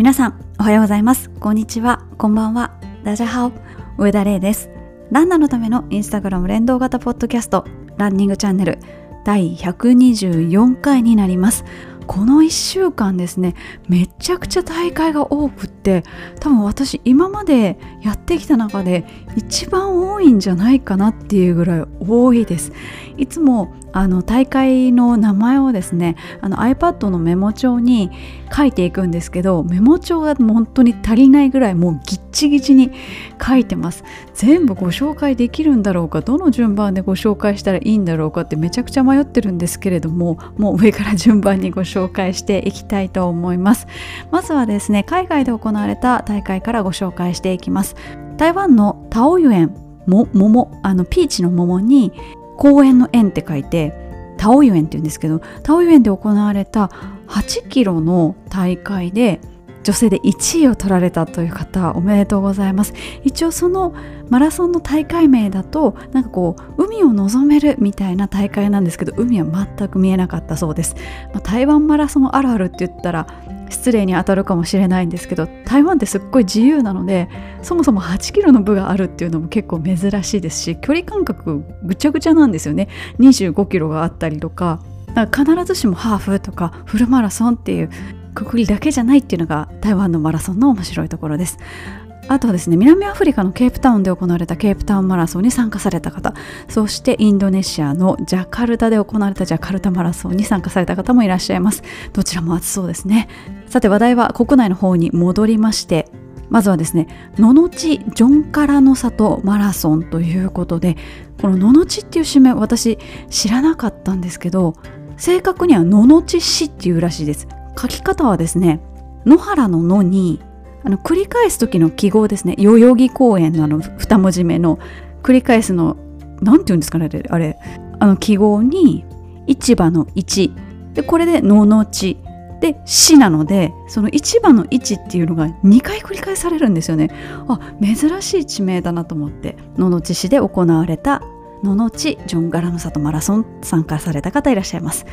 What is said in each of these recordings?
皆さんおはようございます。こんにちは。こんばんは。ダジャハオ。上田玲です。ランナーのためのインスタグラム連動型ポッドキャスト。ランニングチャンネル。第124回になります。この1週間ですね。めちゃくちゃ大会が多くって。多分私今までやってきた中で一番多いんじゃないかなっていうぐらい多いです。いつもあの大会の名前をですねあの iPad のメモ帳に書いていくんですけどメモ帳が本当に足りないぐらいもうギッチギチに書いてます。全部ご紹介できるんだろうかどの順番でご紹介したらいいんだろうかってめちゃくちゃ迷ってるんですけれどももう上から順番にご紹介していきたいと思います。まずはですね海外で行われた大会からご紹介していきます。台湾のタオユエンも桃あのピーチの桃に公園の園って書いてタオユ園って言うんですけどタオユ園で行われた8キロの大会で女性で1位を取られたという方おめでとうございます。一応そのマラソンの大会名だとなんかこう海を望めるみたいな大会なんですけど海は全く見えなかったそうです、まあ、台湾マラソンあるあるって言ったら失礼に当たるかもしれないんですけど台湾ってすっごい自由なのでそもそも8キロの部があるっていうのも結構珍しいですし距離感覚ぐちゃぐちゃなんですよね。25キロがあったりとか。必ずしもハーフとかフルマラソンっていうくくりだけじゃないっていうのが台湾のマラソンの面白いところです。あとはですね南アフリカのケープタウンで行われたケープタウンマラソンに参加された方。そしてインドネシアのジャカルタで行われたジャカルタマラソンに参加された方もいらっしゃいます。どちらも暑そうですね。さて話題は国内の方に戻りましてまずはですねののちジョンカラの里マラソンということでこのののちっていう締め私知らなかったんですけど正確にはののち市っていうらしいです。書き方はですね野原の野にあの繰り返す時の記号ですね。代々木公園のあの2文字目の繰り返すの何て言うんですかねあれあの記号に市場の1でこれでののちで市なのでその市場の位置っていうのが2回繰り返されるんですよね。あ珍しい地名だなと思って野々地市で行われた野々地ジョンガラの里マラソン参加された方いらっしゃいます。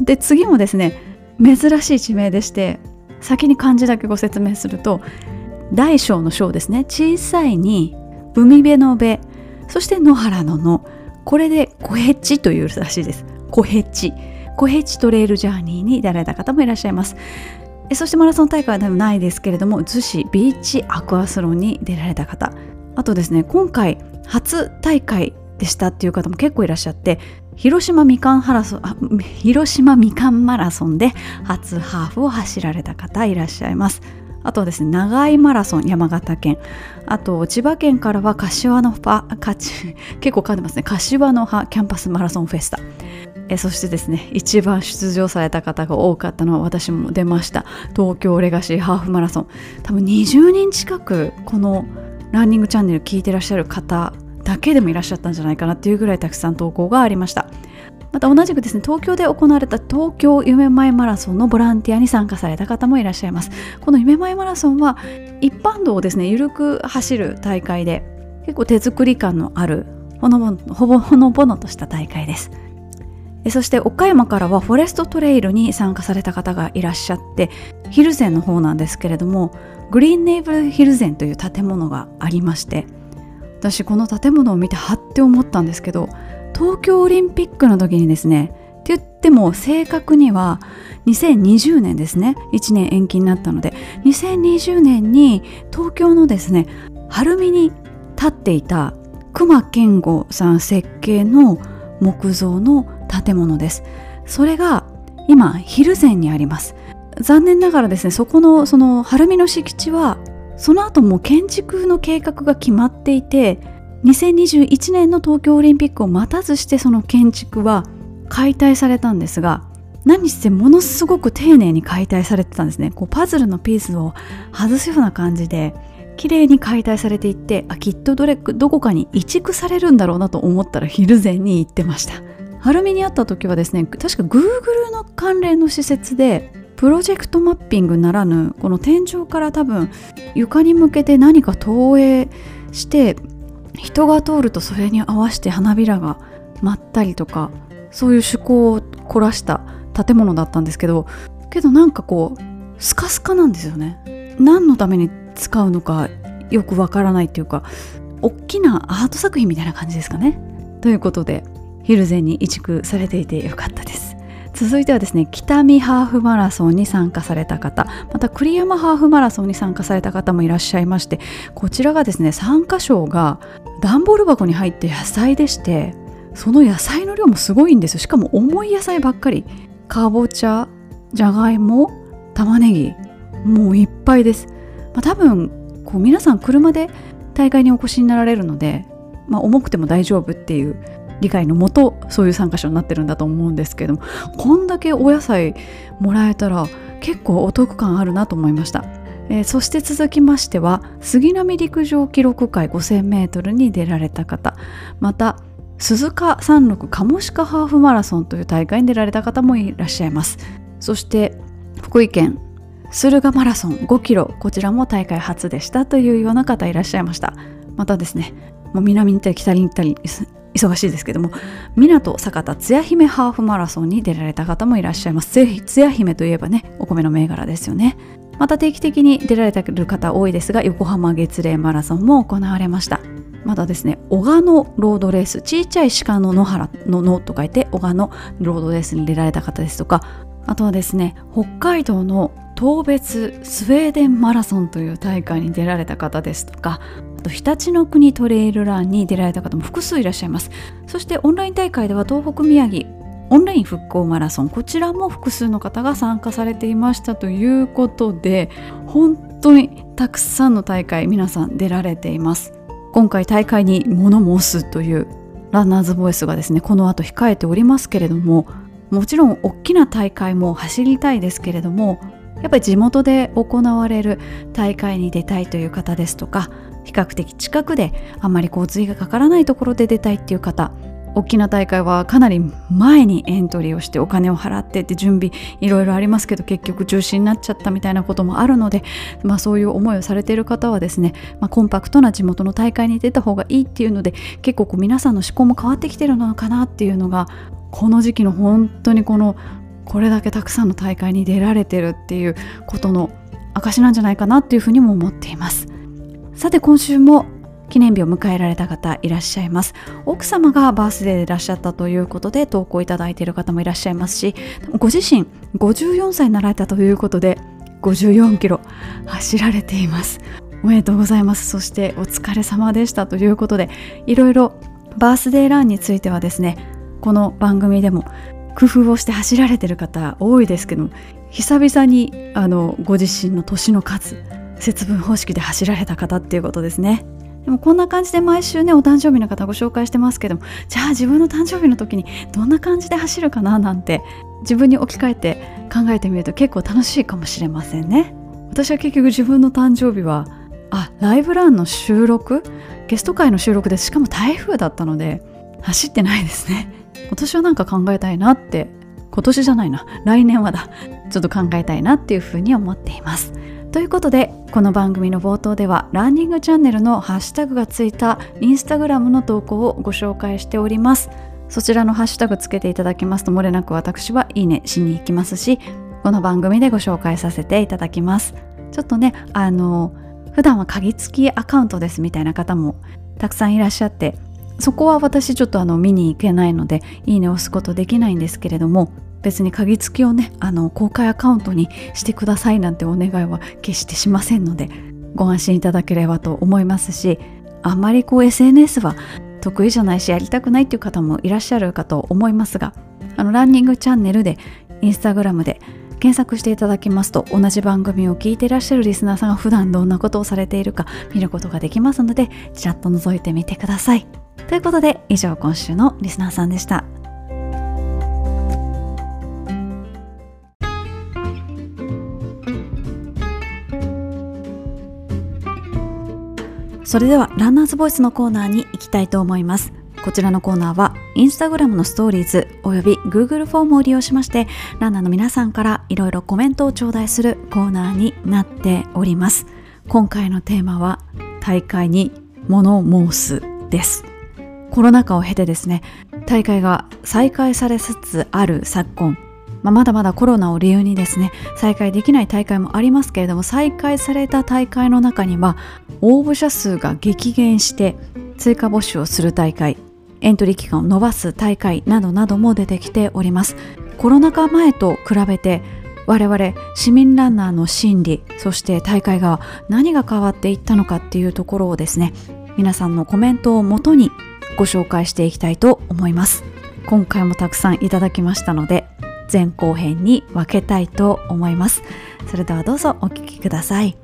で次もですね珍しい地名でして先に漢字だけご説明すると大小の小ですね。小さいに海辺の辺。そして野原の野。これで小ヘッチというらしいです。小ヘッチ。小ヘッチトレイルジャーニーに出られた方もいらっしゃいます。そしてマラソン大会でもないですけれども逗子ビーチアクアスロンに出られた方。あとですね今回初大会でしたっていう方も結構いらっしゃって広島みかんハラソン広島みかんマラソンで初ハーフを走られた方いらっしゃいます。あとはですね長井マラソン山形県。あと千葉県からは柏の葉 結構噛んでますね。柏の葉キャンパスマラソンフェスタ。えそしてですね一番出場された方が多かったのは私も出ました。東京レガシーハーフマラソン。多分20人近くこのランニングチャンネル聞いてらっしゃる方だけでもいらっしゃったんじゃないかなっていうぐらいたくさん投稿がありました。また同じくですね東京で行われた東京夢前マラソンのボランティアに参加された方もいらっしゃいます。この夢前マラソンは一般道をですね緩く走る大会で結構手作り感のあるほのぼのほぼほのぼのとした大会です。そして岡山からはフォレストトレイルに参加された方がいらっしゃってヒルゼンの方なんですけれどもグリーンネイブルヒルゼンという建物がありまして私この建物を見てはって思ったんですけど東京オリンピックの時にですねって言っても正確には2020年ですね。1年延期になったので2020年に東京のですね晴海に立っていた熊健吾さん設計の木造の建物です。それが今蒜山にあります。残念ながらですねそこのその晴海の敷地はその後も建築の計画が決まっていて2021年の東京オリンピックを待たずしてその建築は解体されたんですが何してものすごく丁寧に解体されてたんですね。こうパズルのピースを外すような感じで綺麗に解体されていってあきっとどれどこかに移築されるんだろうなと思ったら昼前に行ってました。晴海にあった時はですね確か Google の関連の施設でプロジェクトマッピングならぬこの天井から多分床に向けて何か投影して人が通るとそれに合わせて花びらが舞ったりとかそういう趣向を凝らした建物だったんですけどけどなんかこうスカスカなんですよね。何のために使うのかよくわからないっていうか大きなアート作品みたいな感じですかね。ということでヒルゼンに移築されていてよかったです。続いてはですね北見ハーフマラソンに参加された方。また栗山ハーフマラソンに参加された方もいらっしゃいましてこちらがですね参加賞が段ボール箱に入って野菜でしてその野菜の量もすごいんですよ。しかも重い野菜ばっかり。かぼちゃじゃがいも玉ねぎもういっぱいです、まあ、多分こう皆さん車で大会にお越しになられるので、まあ、重くても大丈夫っていう理解のもとそういう参加者になってるんだと思うんですけどもこんだけお野菜もらえたら結構お得感あるなと思いました、えー、そして続きましては杉並陸上記録会 5000m に出られた方。また鈴鹿山麓カモシカハーフマラソンという大会に出られた方もいらっしゃいます。そして福井県駿河マラソン5キロ。こちらも大会初でしたというような方いらっしゃいました。またですねもう南に行ったり北に行ったり忙しいですけども港坂田つや姫ハーフマラソンに出られた方もいらっしゃいます。つや姫といえばねお米の銘柄ですよね。また定期的に出られてる方多いですが横浜月齢マラソンも行われました。またですね小鹿野ロードレースちいちゃい鹿の野原の野と書いて小鹿野ロードレースに出られた方ですとかあとはですね北海道の当別スウェーデンマラソンという大会に出られた方ですとかあと日立の国トレイルランに出られた方も複数いらっしゃいます。そしてオンライン大会では東北宮城オンライン復興マラソンこちらも複数の方が参加されていましたということで本当にたくさんの大会皆さん出られています。今回大会に物申すというランナーズボイスがですねこの後控えておりますけれどももちろん大きな大会も走りたいですけれどもやっぱり地元で行われる大会に出たいという方ですとか比較的近くであんまり交通費がかからないところで出たいっていう方大きな大会はかなり前にエントリーをしてお金を払ってって準備いろいろありますけど結局中止になっちゃったみたいなこともあるので、まあ、そういう思いをされている方はですね、まあ、コンパクトな地元の大会に出た方がいいっていうので結構こう皆さんの思考も変わってきてるのかなっていうのがこの時期の本当にこのこれだけたくさんの大会に出られてるっていうことの証なんじゃないかなっていうふうにも思っています。さて今週も記念日を迎えられた方いらっしゃいます。奥様がバースデーでいらっしゃったということで投稿いただいている方もいらっしゃいますしご自身54歳になられたということで54キロ走られています。おめでとうございます。そしてお疲れ様でしたということでいろいろバースデーランについてはですねこの番組でも工夫をして走られてる方多いですけども久々にあのご自身の年の数節分方式で走られた方っていうことですね。でもこんな感じで毎週ねお誕生日の方ご紹介してますけどもじゃあ自分の誕生日の時にどんな感じで走るかななんて自分に置き換えて考えてみると結構楽しいかもしれませんね。私は結局自分の誕生日はあライブランの収録？ゲスト会の収録でしかも台風だったので走ってないですね。今年はなんか考えたいなって今年じゃないな。来年はだ。ちょっと考えたいなっていうふうに思っています。ということでこの番組の冒頭ではランニングチャンネルのハッシュタグがついたインスタグラムの投稿をご紹介しておりますそちらのハッシュタグつけていただきます。と漏れなく私はいいねしに行きますしこの番組でご紹介させていただきます。ちょっとねあの普段は鍵付きアカウントですみたいな方もたくさんいらっしゃってそこは私ちょっとあの見に行けないのでいいねを押すことできないんですけれども別に鍵付きをねあの公開アカウントにしてくださいなんてお願いは決してしませんのでご安心いただければと思いますしあんまりこう SNS は得意じゃないしやりたくないっていう方もいらっしゃるかと思いますがあのランニングチャンネルでインスタグラムで検索していただきますと同じ番組を聞いていらっしゃるリスナーさんが普段どんなことをされているか見ることができますのでちらっと覗いてみてください。ということで以上今週のリスナーさんでした。それではランナーズボイスのコーナーに行きたいと思います。こちらのコーナーはインスタグラムのストーリーズおよび Google フォームを利用しましてランナーの皆さんからいろいろコメントを頂戴するコーナーになっております。今回のテーマは大会に物申すです。コロナ禍を経てですね大会が再開されつつある昨今まあ、まだまだコロナを理由にですね再開できない大会もありますけれども再開された大会の中には応募者数が激減して追加募集をする大会エントリー期間を延ばす大会などなども出てきております。コロナ禍前と比べて我々市民ランナーの心理そして大会側何が変わっていったのかっていうところをですね皆さんのコメントをもとにご紹介していきたいと思います。今回もたくさんいただきましたので前後編に分けたいと思います。それではどうぞお聞きください。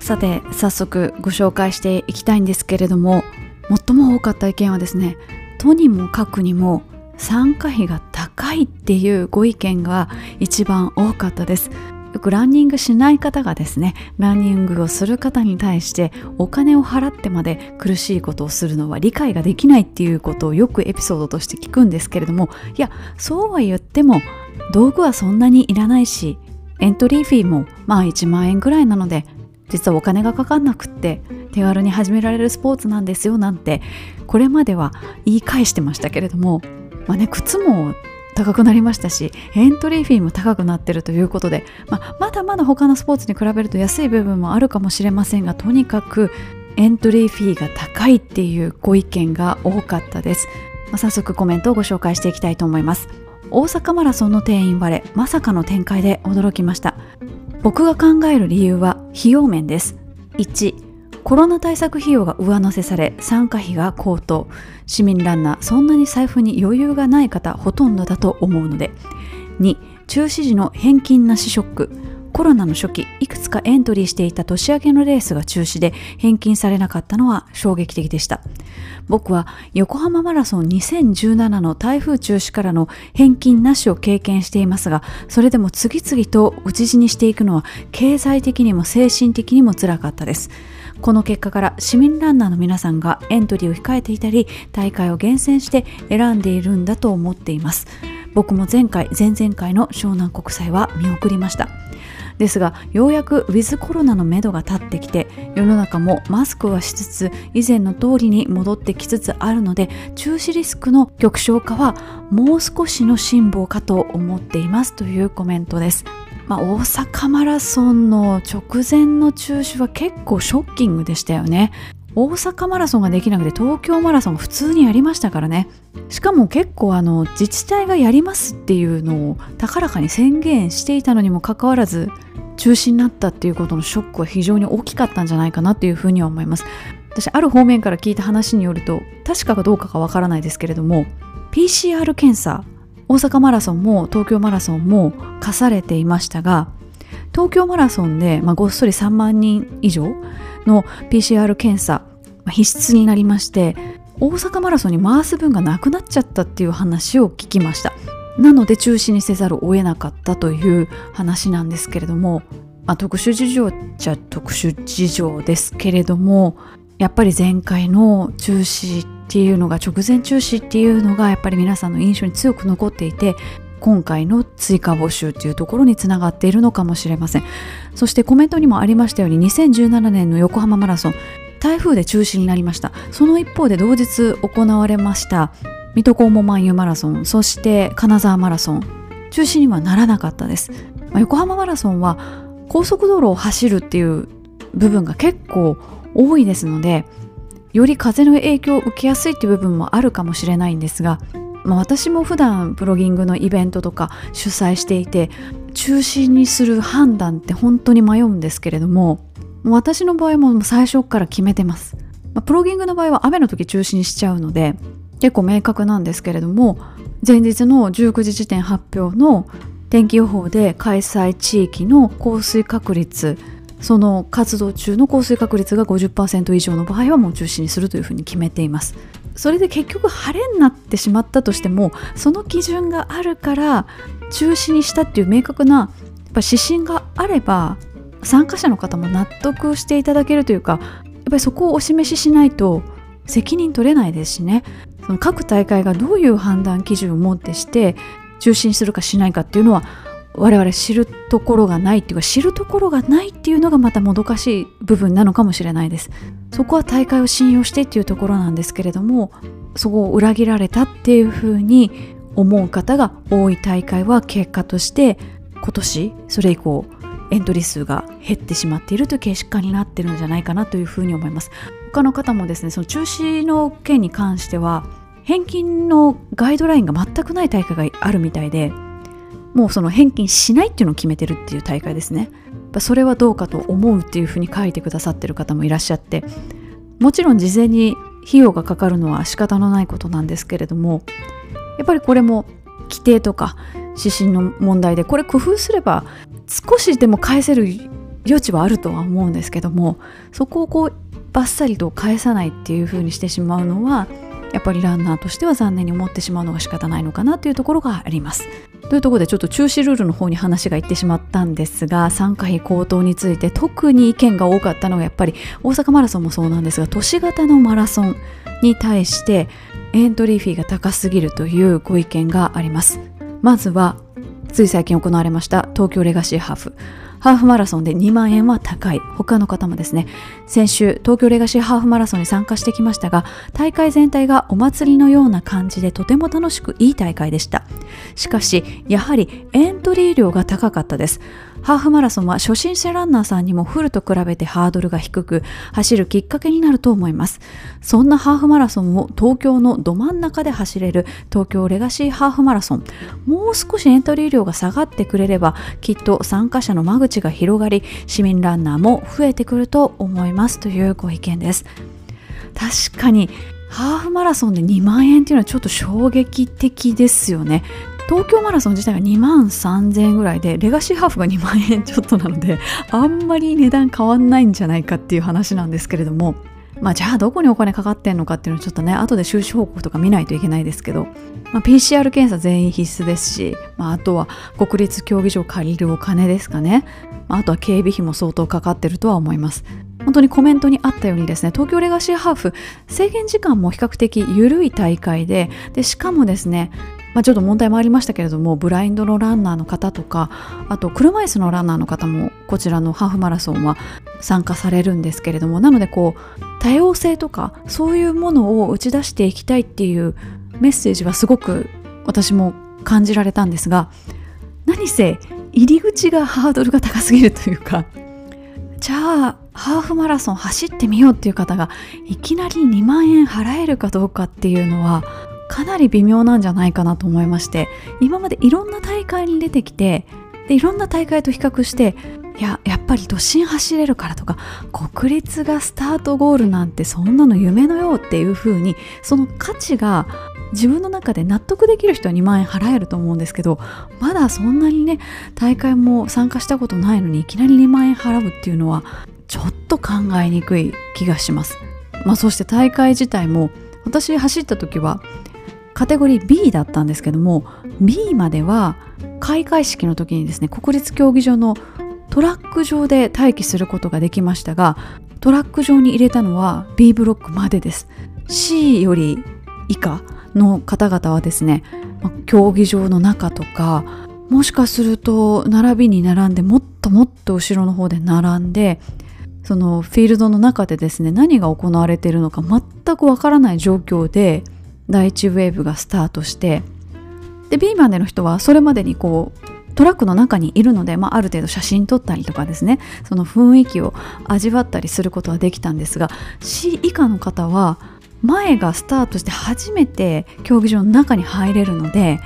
さて早速ご紹介していきたいんですけれども最も多かった意見はですねとにもかくにも参加費が高いっていうご意見が一番多かったです。よくランニングしない方がですねランニングをする方に対してお金を払ってまで苦しいことをするのは理解ができないっていうことをよくエピソードとして聞くんですけれどもいやそうは言っても道具はそんなにいらないしエントリーフィーもまあ1万円ぐらいなので実はお金がかかんなくって手軽に始められるスポーツなんですよなんてこれまでは言い返してましたけれどもまあね靴も高くなりましたしエントリーフィーも高くなってるということで、まあ、まだまだ他のスポーツに比べると安い部分もあるかもしれませんがとにかくエントリーフィーが高いっていうご意見が多かったです、まあ、早速コメントをご紹介していきたいと思います。大阪マラソンの定員割れまさかの展開で驚きました。僕が考える理由は費用面です。1コロナ対策費用が上乗せされ参加費が高騰。市民ランナーそんなに財布に余裕がない方ほとんどだと思うので。2中止時の返金なしショック。コロナの初期いくつかエントリーしていた年明けのレースが中止で返金されなかったのは衝撃的でした。僕は横浜マラソン2017の台風中止からの返金なしを経験していますがそれでも次々と討ち死にしていくのは経済的にも精神的にも辛かったです。この結果から市民ランナーの皆さんがエントリーを控えていたり大会を厳選して選んでいるんだと思っています。僕も前回前々回の湘南国際は見送りました。ですがようやくウィズコロナのめどが立ってきて世の中もマスクはしつつ以前の通りに戻ってきつつあるので中止リスクの極小化はもう少しの辛抱かと思っていますというコメントです。まあ、大阪マラソンの直前の中止は結構ショッキングでしたよね。大阪マラソンができなくて東京マラソン普通にやりましたからね。しかも結構あの自治体がやりますっていうのを高らかに宣言していたのにもかかわらず中止になったっていうことのショックは非常に大きかったんじゃないかなっていうふうには思います。私ある方面から聞いた話によると確かかどうかがわからないですけれども PCR 検査大阪マラソンも東京マラソンも課されていましたが東京マラソンで、まあ、ごっそり3万人以上の PCR 検査、まあ、必須になりまして大阪マラソンに回す分がなくなっちゃったっていう話を聞きました。なので中止にせざるを得なかったという話なんですけれども、まあ、特殊事情っちゃ特殊事情ですけれどもやっぱり前回の中止っていうのが直前中止っていうのがやっぱり皆さんの印象に強く残っていて今回の追加募集っていうところにつながっているのかもしれません。そしてコメントにもありましたように2017年の横浜マラソン台風で中止になりました。その一方で同日行われました水戸黄門万有マラソンそして金沢マラソン中止にはならなかったです、まあ、横浜マラソンは高速道路を走るっていう部分が結構多いですのでより風の影響を受けやすいっていう部分もあるかもしれないんですが、まあ、私も普段プロギングのイベントとか主催していて中止にする判断って本当に迷うんですけれども私の場合も最初から決めてます、まあ、プロギングの場合は雨の時中止にしちゃうので結構明確なんですけれども前日の19時時点発表の天気予報で開催地域の降水確率その活動中の降水確率が50%以上の場合はもう中止にするというふうに決めています。それで結局晴れになってしまったとしてもその基準があるから中止にしたっていう明確なやっぱ指針があれば参加者の方も納得していただけるというかやっぱりそこをお示ししないと責任取れないですしね。その各大会がどういう判断基準をもってして中止にするかしないかっていうのは我々知るところがないっていうか知るところがないっていうのがまたもどかしい部分なのかもしれないです。そこは大会を信用してっていうところなんですけれどもそこを裏切られたっていうふうに思う方が多い大会は結果として今年それ以降エントリー数が減ってしまっているという結果になってるんじゃないかなというふうに思います。他の方もですねその中止の件に関しては返金のガイドラインが全くない大会があるみたいでもうその返金しないっていうのを決めてるっていう大会ですね。それはどうかと思うっていうふうに書いてくださってる方もいらっしゃってもちろん事前に費用がかかるのは仕方のないことなんですけれどもやっぱりこれも規定とか指針の問題でこれ工夫すれば少しでも返せる余地はあるとは思うんですけどもそこをこうバッサリと返さないっていう風にしてしまうのはやっぱりランナーとしては残念に思ってしまうのが仕方ないのかなというところがあります。というところでちょっと中止ルールの方に話がいってしまったんですが参加費高騰について特に意見が多かったのはやっぱり大阪マラソンもそうなんですが都市型のマラソンに対してエントリーフィーが高すぎるというご意見がありますまずはつい最近行われました東京レガシーハーフハーフマラソンで2万円は高い。他の方もですね先週東京レガシーハーフマラソンに参加してきましたが大会全体がお祭りのような感じでとても楽しくいい大会でした。しかしやはりエントリー量が高かったです。ハーフマラソンは初心者ランナーさんにもフルと比べてハードルが低く走るきっかけになると思います。そんなハーフマラソンを東京のど真ん中で走れる東京レガシーハーフマラソン。もう少しエントリー料が下がってくれればきっと参加者の間口が広がり市民ランナーも増えてくると思います。というご意見です。確かにハーフマラソンで2万円っていうのはちょっと衝撃的ですよね。東京マラソン自体が2万3000円ぐらいでレガシーハーフが2万円ちょっとなのであんまり値段変わんないんじゃないかっていう話なんですけれどもまあじゃあどこにお金かかってんのかっていうのをちょっとね後で収支報告とか見ないといけないですけど、まあ、PCR 検査全員必須ですし、まあ、あとは国立競技場借りるお金ですかね、まあ、とは警備費も相当かかってるとは思います。本当にコメントにあったようにですね東京レガシーハーフ制限時間も比較的緩い大会ででしかもですねまあ、ちょっと問題もありましたけれどもブラインドのランナーの方とかあと車椅子のランナーの方もこちらのハーフマラソンは参加されるんですけれどもなのでこう多様性とかそういうものを打ち出していきたいっていうメッセージはすごく私も感じられたんですが何せ入り口がハードルが高すぎるというかじゃあハーフマラソン走ってみようっていう方がいきなり2万円払えるかどうかっていうのはかなり微妙なんじゃないかなと思いまして今までいろんな大会に出てきてでいろんな大会と比較していややっぱり都心走れるからとか国立がスタートゴールなんてそんなの夢のようっていう風にその価値が自分の中で納得できる人は2万円払えると思うんですけどまだそんなにね大会も参加したことないのにいきなり2万円払うっていうのはちょっと考えにくい気がします。まあ、そして大会自体も私走った時はカテゴリー B だったんですけども B までは開会式の時にですね国立競技場のトラック上で待機することができましたがトラック上に入れたのは B ブロックまでです。C より以下の方々はですね競技場の中とかもしかすると並びに並んでもっともっと後ろの方で並んでそのフィールドの中でですね何が行われているのか全くわからない状況で第1ウェーブがスタートしてで B までの人はそれまでにこうトラックの中にいるので、まあ、ある程度写真撮ったりとかですね。その雰囲気を味わったりすることはできたんですが C 以下の方は前がスタートして初めて競技場の中に入れるのでや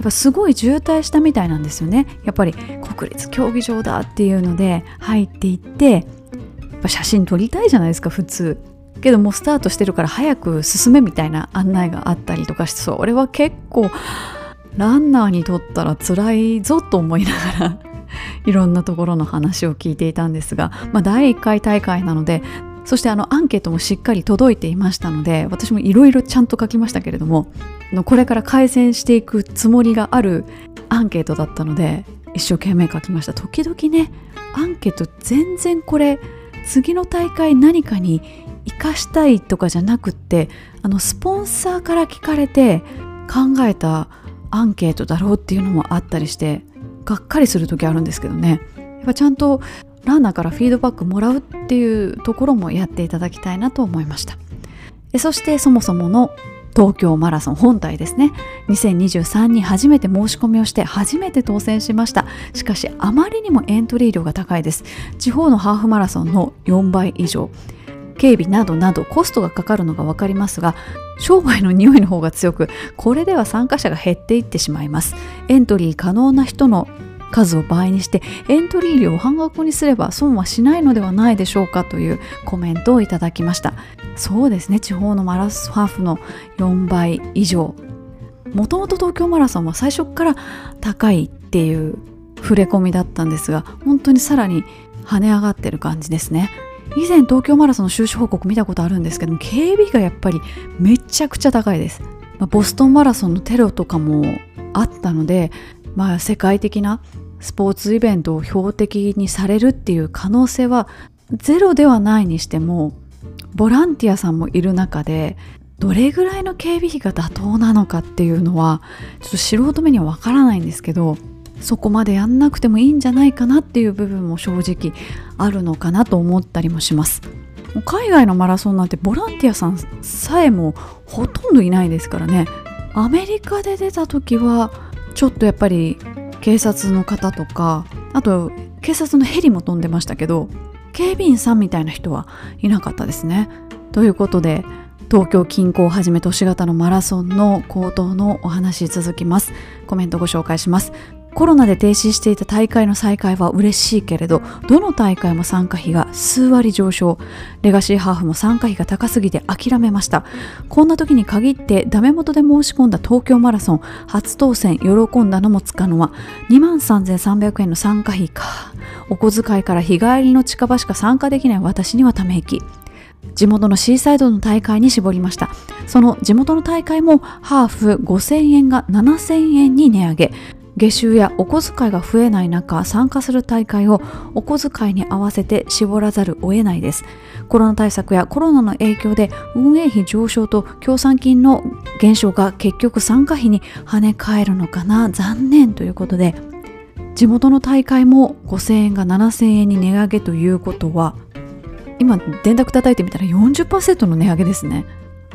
っぱすごい渋滞したみたいなんですよね。やっぱり国立競技場だっていうので入っていってやっぱ写真撮りたいじゃないですか普通。けどもうスタートしてるから早く進めみたいな案内があったりとかしてそれは結構ランナーにとったら辛いぞと思いながら いろんなところの話を聞いていたんですが、まあ、第1回大会なのでそしてあのアンケートもしっかり届いていましたので私もいろいろちゃんと書きましたけれどもこれから改善していくつもりがあるアンケートだったので一生懸命書きました。時々ねアンケート全然これ次の大会何かに生かしたいとかじゃなくってあのスポンサーから聞かれて考えたアンケートだろうっていうのもあったりしてがっかりする時あるんですけどね。やっぱちゃんとランナーからフィードバックもらうっていうところもやっていただきたいなと思いました。そしてそもそもの東京マラソン本体ですね。2023に初めて申し込みをして初めて当選しました。しかしあまりにもエントリー料が高いです。地方のハーフマラソンの4倍以上。警備などなどコストがかかるのが分かりますが商売の匂いの方が強くこれでは参加者が減っていってしまいます。エントリー可能な人の数を倍にしてエントリー料を半額にすれば損はしないのではないでしょうかというコメントをいただきました。そうですね。地方のマラソンハーフの4倍以上。もともと東京マラソンは最初から高いっていう触れ込みだったんですが本当にさらに跳ね上がってる感じですね。以前東京マラソンの収支報告見たことあるんですけども警備がやっぱりめちゃくちゃ高いです、まあ、ボストンマラソンのテロとかもあったので、まあ、世界的なスポーツイベントを標的にされるっていう可能性はゼロではないにしてもボランティアさんもいる中でどれぐらいの警備費が妥当なのかっていうのはちょっと素人目にはわからないんですけどそこまでやんなくてもいいんじゃないかなっていう部分も正直あるのかなと思ったりもします。海外のマラソンなんてボランティアさんさえもほとんどいないですからね。アメリカで出た時はちょっとやっぱり警察の方とかあと警察のヘリも飛んでましたけど警備員さんみたいな人はいなかったですね。ということで東京近郊をはじめ都市型のマラソンの高騰のお話続きます。コメントご紹介します。コロナで停止していた大会の再開は嬉しいけれどどの大会も参加費が数割上昇。レガシーハーフも参加費が高すぎて諦めました。こんな時に限ってダメ元で申し込んだ東京マラソン初当選喜んだのもつかのは2万3300円の参加費か。お小遣いから日帰りの近場しか参加できない私にはため息。地元のシーサイドの大会に絞りました。その地元の大会もハーフ5000円が7000円に値上げ。月収やお小遣いが増えない中参加する大会をお小遣いに合わせて絞らざるを得ないです。コロナ対策やコロナの影響で運営費上昇と協賛金の減少が結局参加費に跳ね返るのかな。残念ということで地元の大会も5000円が7000円に値上げということは今電卓叩いてみたら40%の値上げですね。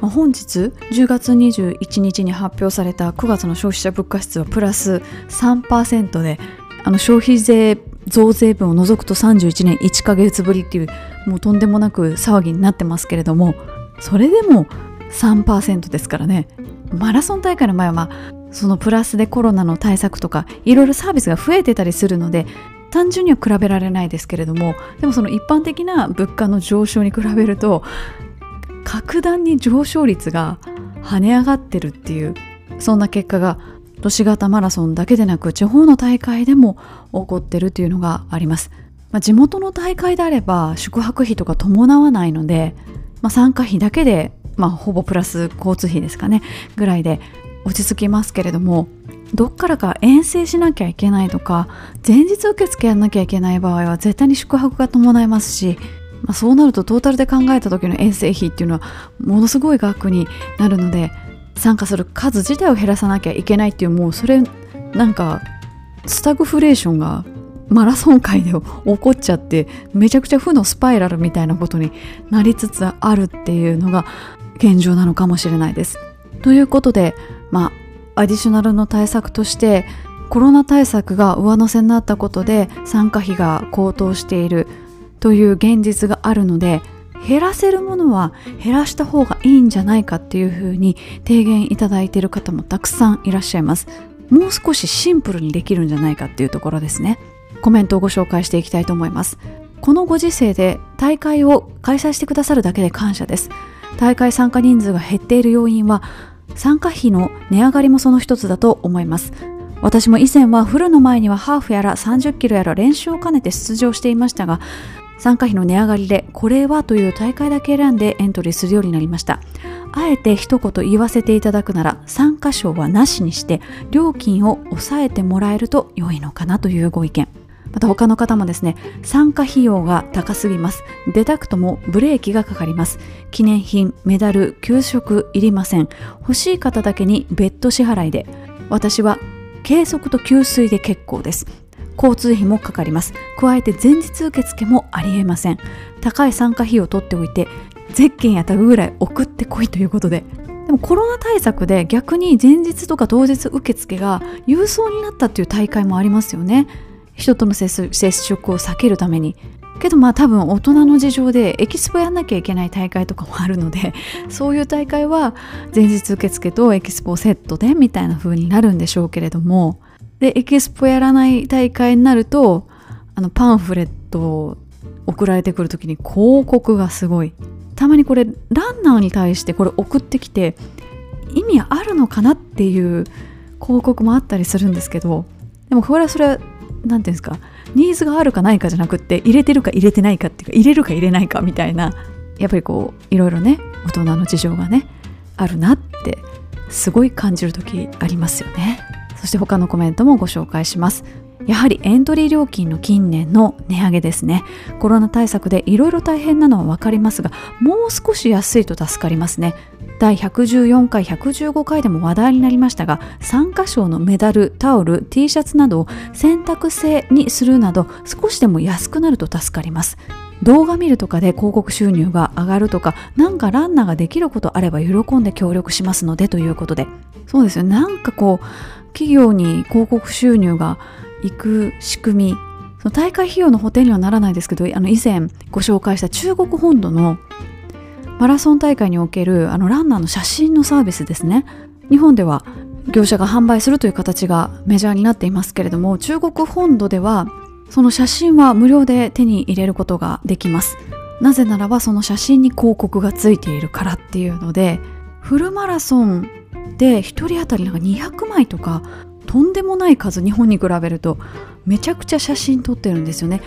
本日10月21日に発表された9月の消費者物価指数はプラス3%であの消費税増税分を除くと31年1ヶ月ぶりっていうもうとんでもなく騒ぎになってますけれどもそれでも3%ですからね。マラソン大会の前はまあそのプラスでコロナの対策とかいろいろサービスが増えてたりするので単純には比べられないですけれどもでもその一般的な物価の上昇に比べると格段に上昇率が跳ね上がってるっていうそんな結果が都市型マラソンだけでなく地方の大会でも起こってるっていうのがあります、まあ、地元の大会であれば宿泊費とか伴わないので、まあ、参加費だけで、まあ、ほぼプラス交通費ですかねぐらいで落ち着きますけれどもどっからか遠征しなきゃいけないとか前日受付やんなきゃいけない場合は絶対に宿泊が伴いますしまあ、そうなるとトータルで考えた時の遠征費っていうのはものすごい額になるので参加する数自体を減らさなきゃいけないっていうもうそれなんかスタグフレーションがマラソン界で起こっちゃってめちゃくちゃ負のスパイラルみたいなことになりつつあるっていうのが現状なのかもしれないです。ということでまあアディショナルの対策としてコロナ対策が上乗せになったことで参加費が高騰しているという現実があるので減らせるものは減らした方がいいんじゃないかっていうふうに提言いただいている方もたくさんいらっしゃいます。もう少しシンプルにできるんじゃないかっていうところですね。コメントをご紹介していきたいと思います。このご時世で大会を開催してくださるだけで感謝です。大会参加人数が減っている要因は参加費の値上がりもその一つだと思います。私も以前はフルの前にはハーフやら30キロやら練習を兼ねて出場していましたが参加費の値上がりでこれはという大会だけ選んでエントリーするようになりました。あえて一言言わせていただくなら参加賞はなしにして料金を抑えてもらえると良いのかなというご意見。また他の方もですね参加費用が高すぎます。出たくともブレーキがかかります。記念品メダル給食いりません。欲しい方だけに別途支払いで。私は計測と給水で結構です。交通費もかかります。加えて前日受付もありえません。高い参加費を取っておいてゼッケンやタグぐらい送ってこいということで。でもコロナ対策で逆に前日とか当日受付が郵送になったっていう大会もありますよね。人との接触を避けるために。けどまあ多分大人の事情でエキスポやんなきゃいけない大会とかもあるので そういう大会は前日受付とエキスポセットでみたいな風になるんでしょうけれどもでエキスポやらない大会になるとあのパンフレットを送られてくる時に広告がすごい。たまにこれランナーに対してこれ送ってきて意味あるのかなっていう広告もあったりするんですけどでもこれはそれは何て言うんですかニーズがあるかないかじゃなくって入れてるか入れてないかっていうか入れるか入れないかみたいなやっぱりこういろいろね大人の事情がねあるなってすごい感じる時ありますよね。そして他のコメントもご紹介します。やはりエントリー料金の近年の値上げですね。コロナ対策でいろいろ大変なのは分かりますがもう少し安いと助かりますね。第114回115回でも話題になりましたが参加賞のメダルタオル T シャツなどを選択制にするなど少しでも安くなると助かります。動画見るとかで広告収入が上がるとかなんかランナーができることあれば喜んで協力しますのでということで。そうですよ。なんかこう企業に広告収入が行く仕組み。その大会費用の補填にはならないですけどあの以前ご紹介した中国本土のマラソン大会におけるあのランナーの写真のサービスですね。日本では業者が販売するという形がメジャーになっていますけれども中国本土ではその写真は無料で手に入れることができます。なぜならばその写真に広告がついているからっていうのでフルマラソンで1人当たりなんか200枚とかとんでもない数日本に比べるとめちゃくちゃ写真撮ってるんですよね。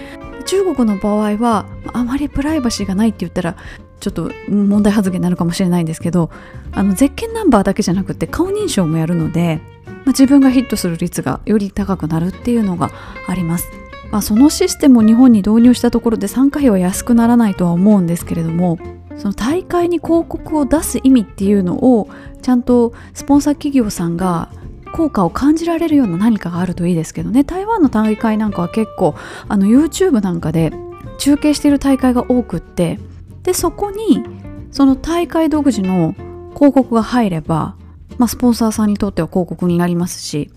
中国の場合はあまりプライバシーがないって言ったらちょっと問題発言になるかもしれないんですけどあのゼッケンナンバーだけじゃなくて顔認証もやるので、まあ、自分がヒットする率がより高くなるっていうのがあります、まあ、そのシステムを日本に導入したところで参加費は安くならないとは思うんですけれどもその大会に広告を出す意味っていうのをちゃんとスポンサー企業さんが効果を感じられるような何かがあるといいですけどね。台湾の大会なんかは結構あの YouTube なんかで中継している大会が多くってでそこにその大会独自の広告が入れば、まあ、スポンサーさんにとっては広告になりますし、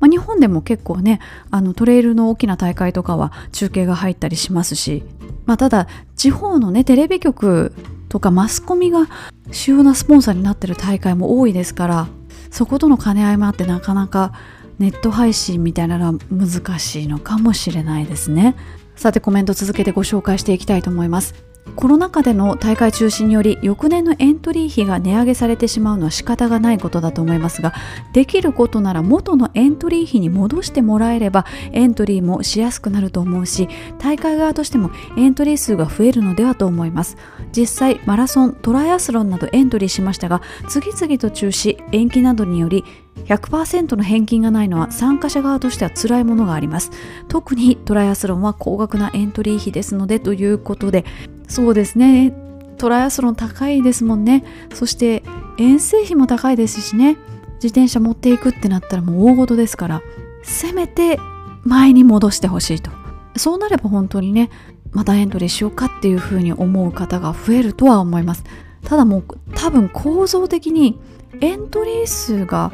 まあ、日本でも結構ねあのトレイルの大きな大会とかは中継が入ったりしますし、まあ、ただ地方のねテレビ局とかマスコミが主要なスポンサーになってる大会も多いですからそことの兼ね合いもあってなかなかネット配信みたいなのは難しいのかもしれないですね。さてコメント続けてご紹介していきたいと思います。コロナ禍での大会中止により翌年のエントリー費が値上げされてしまうのは仕方がないことだと思いますができることなら元のエントリー費に戻してもらえればエントリーもしやすくなると思うし大会側としてもエントリー数が増えるのではと思います。実際マラソントライアスロンなどエントリーしましたが次々と中止延期などにより100%の返金がないのは参加者側としては辛いものがあります。特にトライアスロンは高額なエントリー費ですのでということでそうですね。トライアスロン高いですもんね。そして遠征費も高いですしね。自転車持っていくってなったらもう大事ですからせめて前に戻してほしいと。そうなれば本当にねまたエントリーしようかっていうふうに思う方が増えるとは思います。ただもう多分構造的にエントリー数が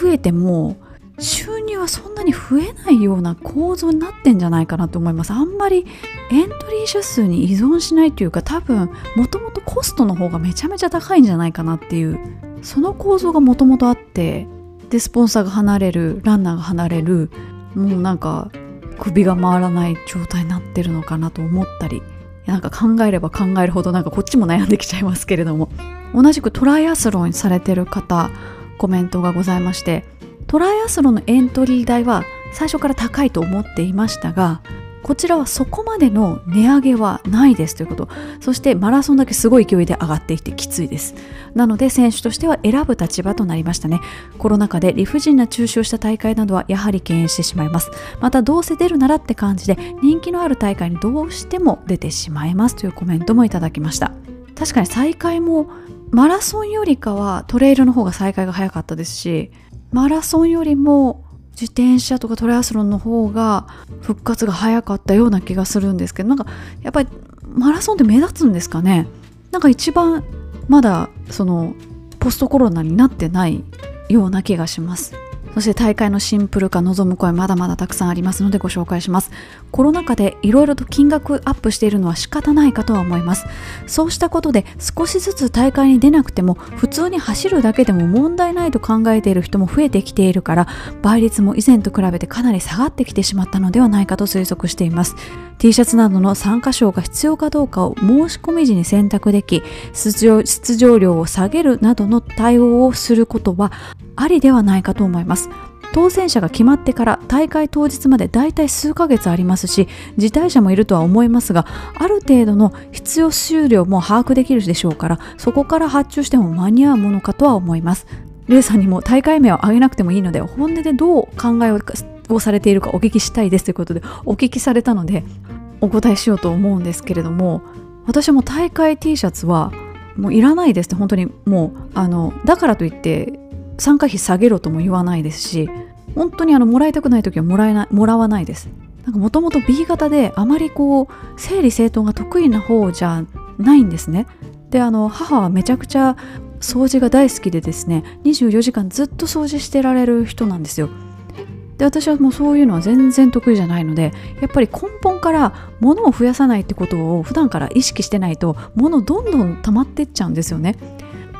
増えても収はそんなに増えないような構造になってんじゃないかなと思います。あんまりエントリー者数に依存しないというか多分もともとコストの方がめちゃめちゃ高いんじゃないかなっていうその構造がもともとあってでスポンサーが離れるランナーが離れるもうなんか首が回らない状態になってるのかなと思ったりなんか考えれば考えるほどなんかこっちも悩んできちゃいますけれども。同じくトライアスロンされてる方コメントがございましてトライアスロンのエントリー代は最初から高いと思っていましたがこちらはそこまでの値上げはないですということ。そしてマラソンだけすごい勢いで上がっていてきついです。なので選手としては選ぶ立場となりましたね。コロナ禍で理不尽な中止をした大会などはやはり敬遠してしまいます。またどうせ出るならって感じで人気のある大会にどうしても出てしまいます。というコメントもいただきました。確かに再開もマラソンよりかはトレイルの方が再開が早かったですしマラソンよりも自転車とかトライアスロンの方が復活が早かったような気がするんですけどなんかやっぱりマラソンって目立つんですかね？なんか一番まだそのポストコロナになってないような気がします。そして大会のシンプル化望む声まだまだたくさんありますのでご紹介します。コロナ禍でいろいろと金額アップしているのは仕方ないかとは思います。そうしたことで少しずつ大会に出なくても普通に走るだけでも問題ないと考えている人も増えてきているから倍率も以前と比べてかなり下がってきてしまったのではないかと推測しています。T シャツなどの参加賞が必要かどうかを申し込み時に選択でき出場出場料を下げるなどの対応をすることはありではないかと思います。当選者が決まってから大会当日までだいたい数ヶ月ありますし辞退者もいるとは思いますがある程度の必要数量も把握できるでしょうからそこから発注しても間に合うものかとは思います。レイさんにも大会名を挙げなくてもいいので本音でどう考えをされているかお聞きしたいです。ということでお聞きされたのでお答えしようと思うんですけれども私も大会 T シャツはもういらないですって本当にもうあのだからといって参加費下げろとも言わないですし本当にあのもらいたくない時はもらえないもらわないです。もともと B 型であまりこう整理整頓が得意な方じゃないんですね。であの母はめちゃくちゃ掃除が大好きでですね24時間ずっと掃除してられる人なんですよ。で私はもうそういうのは全然得意じゃないのでやっぱり根本から物を増やさないってことを普段から意識してないと物どんどん溜まってっちゃうんですよね。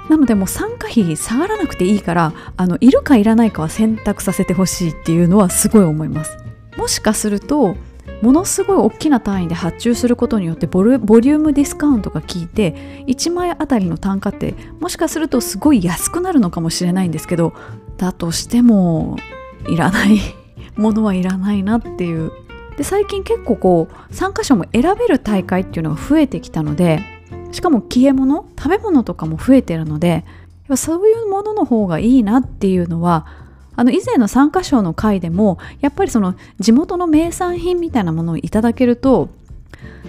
なのでもう参加費下がらなくていいからあのいるかいらないかは選択させてほしいっていうのはすごい思います。もしかするとものすごい大きな単位で発注することによってボリュームディスカウントが効いて1枚あたりの単価ってもしかするとすごい安くなるのかもしれないんですけどだとしてもいらない。ものはいらないなっていう。で最近結構こう参加者も選べる大会っていうのが増えてきたのでしかも消え物食べ物とかも増えてるのでそういうものの方がいいなっていうのはあの以前の参加賞の回でもやっぱりその地元の名産品みたいなものをいただけると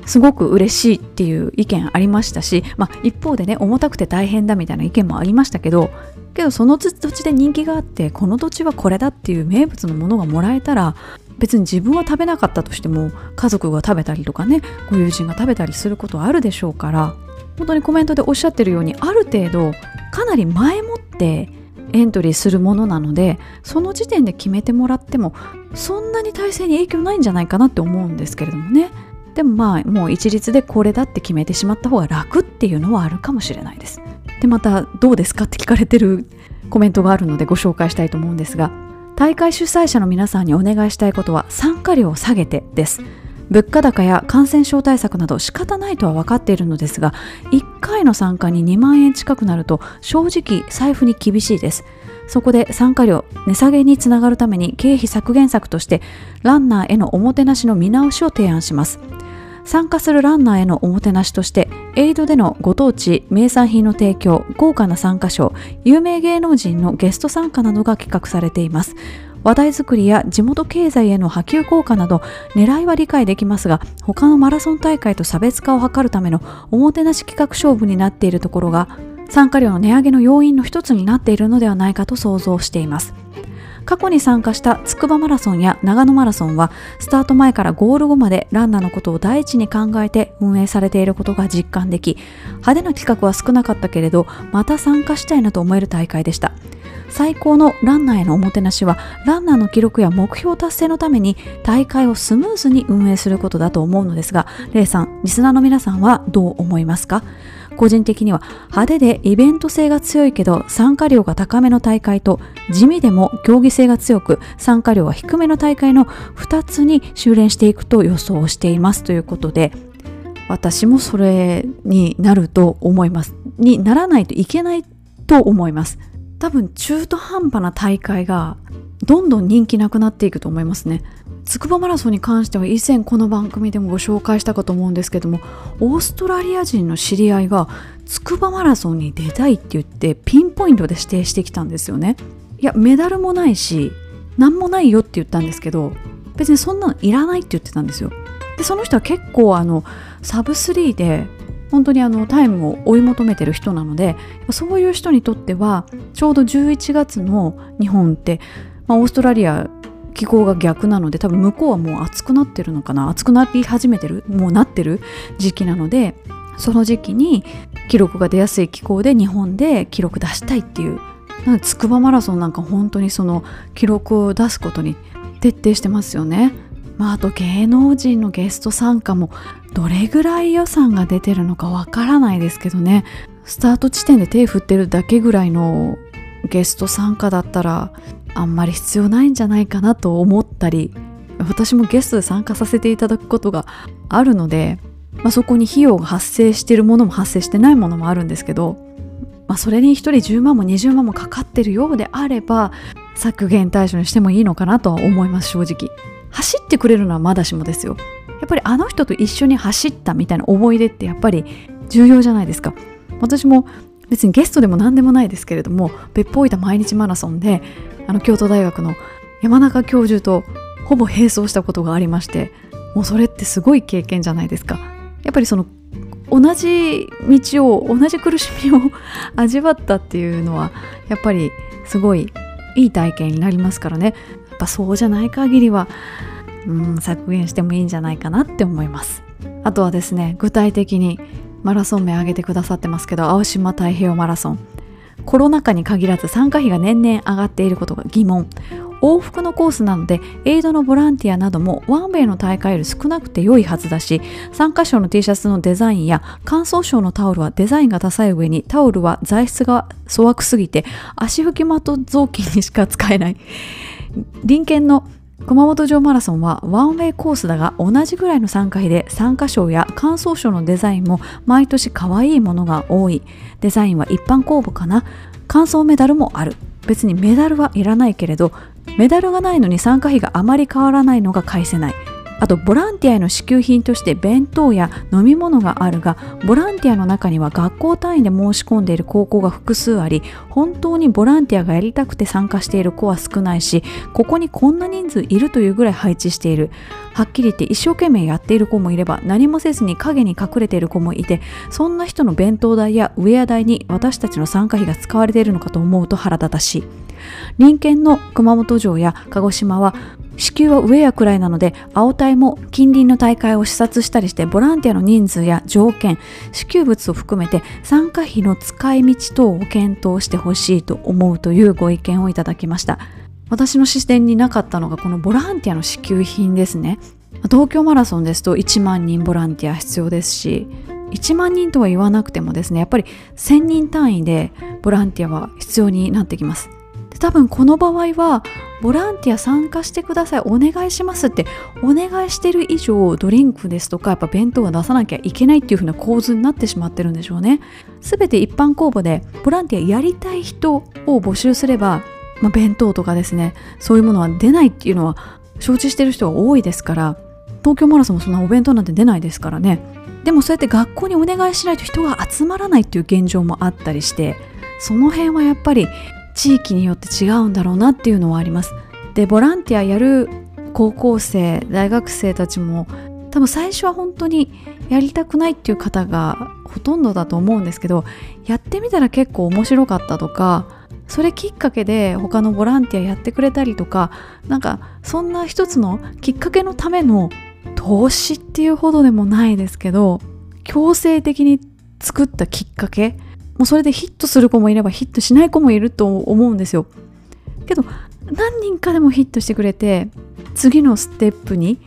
すごく嬉しいっていう意見ありましたし、まあ、一方でね重たくて大変だみたいな意見もありましたけどけどその土地で人気があってこの土地はこれだっていう名物のものがもらえたら別に自分は食べなかったとしても家族が食べたりとかねご友人が食べたりすることあるでしょうから本当にコメントでおっしゃってるようにある程度かなり前もってエントリーするものなのでその時点で決めてもらってもそんなに体制に影響ないんじゃないかなって思うんですけれどもね。でもまあもう一律でこれだって決めてしまった方が楽っていうのはあるかもしれないです。でまたどうですかって聞かれてるコメントがあるのでご紹介したいと思うんですが大会主催者の皆さんにお願いしたいことは参加料を下げてです。物価高や感染症対策など仕方ないとは分かっているのですが1回の参加に2万円近くなると正直財布に厳しいです。そこで参加料値下げにつながるために経費削減策としてランナーへのおもてなしの見直しを提案します。参加するランナーへのおもてなしとしてエイドでのご当地名産品の提供豪華な参加賞有名芸能人のゲスト参加などが企画されています。話題作りや地元経済への波及効果など狙いは理解できますが他のマラソン大会と差別化を図るためのおもてなし企画勝負になっているところが参加料の値上げの要因の一つになっているのではないかと想像しています。過去に参加した筑波マラソンや長野マラソンはスタート前からゴール後までランナーのことを第一に考えて運営されていることが実感でき派手な企画は少なかったけれどまた参加したいなと思える大会でした。最高のランナーへのおもてなしはランナーの記録や目標達成のために大会をスムーズに運営することだと思うのですがレイさんリスナーの皆さんはどう思いますか？個人的には派手でイベント性が強いけど参加料が高めの大会と地味でも競技性が強く参加料が低めの大会の2つに修練していくと予想しています。ということで私もそれになると思います。にならないといけないと思います。多分中途半端な大会がどんどん人気なくなっていくと思いますね。筑波マラソンに関しては以前この番組でもご紹介したかと思うんですけどもオーストラリア人の知り合いが筑波マラソンに出たいって言ってピンポイントで指定してきたんですよね。いやメダルもないし何もないよって言ったんですけど別にそんなのいらないって言ってたんですよ。でその人は結構あのサブ3で本当にあのタイムを追い求めてる人なのでそういう人にとってはちょうど11月の日本って、まあ、オーストラリア気候が逆なので多分向こうはもう暑くなってるのかな暑くなり始めてるもうなってる時期なのでその時期に記録が出やすい気候で日本で記録出したいっていうなんか筑波マラソンなんか本当にその記録を出すことに徹底してますよね。まあ、あと芸能人のゲスト参加もどれぐらい予算が出てるのかわからないですけどね。スタート地点で手振ってるだけぐらいのゲスト参加だったらあんまり必要ないんじゃないかなと思ったり私もゲストで参加させていただくことがあるので、まあ、そこに費用が発生してるものも発生してないものもあるんですけど、まあ、それに1人10万も20万もかかってるようであれば削減対象にしてもいいのかなとは思います正直。走ってくれるのはまだしもですよ。やっぱりあの人と一緒に走ったみたいな思い出ってやっぱり重要じゃないですか。私も別にゲストでも何でもないですけれども別府大分毎日マラソンであの京都大学の山中教授とほぼ並走したことがありましてもうそれってすごい経験じゃないですか。やっぱりその同じ道を同じ苦しみを 味わったっていうのはやっぱりすごいいい体験になりますからね。ぱそうじゃない限りはうん削減してもいいんじゃないかなって思います。あとはですね具体的にマラソン名挙げてくださってますけど青島太平洋マラソン。コロナ禍に限らず参加費が年々上がっていることが疑問。往復のコースなのでエイドのボランティアなどもワンウェイの大会より少なくて良いはずだし参加賞の T シャツのデザインや乾燥賞のタオルはデザインがダサい上にタオルは材質が粗悪すぎて足拭きマット雑巾にしか使えない。隣県の熊本城マラソンはワンウェイコースだが同じぐらいの参加費で参加賞や感想賞のデザインも毎年可愛いものが多い。デザインは一般公募かな？感想メダルもある。別にメダルはいらないけれどメダルがないのに参加費があまり変わらないのが返せない。あとボランティアへの支給品として弁当や飲み物があるがボランティアの中には学校単位で申し込んでいる高校が複数あり本当にボランティアがやりたくて参加している子は少ないしここにこんな人数いるというぐらい配置している。はっきり言って一生懸命やっている子もいれば何もせずに影に隠れている子もいてそんな人の弁当代やウェア代に私たちの参加費が使われているのかと思うと腹立たしい。隣県の熊本城や鹿児島は支給は上やくらいなので青隊も近隣の大会を視察したりしてボランティアの人数や条件支給物を含めて参加費の使い道等を検討してほしいと思うというご意見をいただきました。私の視点になかったのがこのボランティアの支給品ですね。東京マラソンですと1万人ボランティア必要ですし1万人とは言わなくてもですねやっぱり1000人単位でボランティアは必要になってきます。多分この場合はボランティア参加してくださいお願いしますってお願いしてる以上ドリンクですとかやっぱ弁当は出さなきゃいけないっていう風な構図になってしまってるんでしょうね。全て一般公募でボランティアやりたい人を募集すれば、まあ、弁当とかですねそういうものは出ないっていうのは承知してる人が多いですから東京マラソンもそんなお弁当なんて出ないですからね。でもそうやって学校にお願いしないと人が集まらないっていう現状もあったりしてその辺はやっぱり地域によって違うんだろうなっていうのはあります。でボランティアやる高校生大学生たちも多分最初は本当にやりたくないっていう方がほとんどだと思うんですけどやってみたら結構面白かったとかそれきっかけで他のボランティアやってくれたりとかなんかそんな一つのきっかけのための投資っていうほどでもないですけど強制的に作ったきっかけもうそれでヒットする子もいればヒットしない子もいると思うんですよ。けど何人かでもヒットしてくれて次のステップに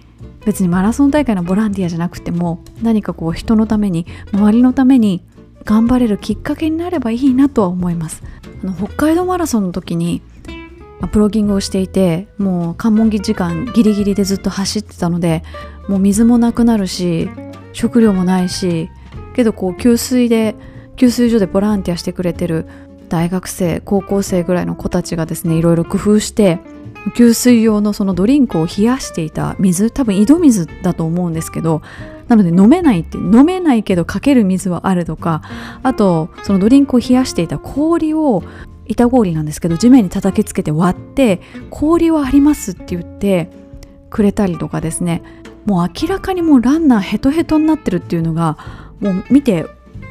別にマラソン大会のボランティアじゃなくても何かこう人のために周りのために頑張れるきっかけになればいいなとは思います。あの北海道マラソンの時にプロギングをしていてもう関門時間ギリギリでずっと走ってたのでもう水もなくなるし食料もないしけどこう給水で給水所でボランティアしてくれてる大学生高校生ぐらいの子たちがですねいろいろ工夫して給水用のそのドリンクを冷やしていた水多分井戸水だと思うんですけどなので飲めないって飲めないけどかける水はあるとかあとそのドリンクを冷やしていた氷を板氷なんですけど地面に叩きつけて割って氷はありますって言ってくれたりとかですね。もう明らかにもうランナーヘトヘトになってるっていうのがもう見て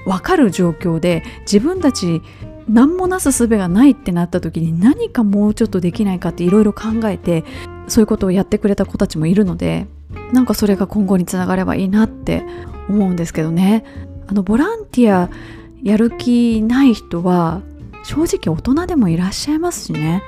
分かる状況で自分たち何もなす術がないってなった時に何かもうちょっとできないかっていろいろ考えてそういうことをやってくれた子たちもいるのでなんかそれが今後につながればいいなって思うんですけどね。あのボランティアやる気ない人は正直大人でもいらっしゃいますしね。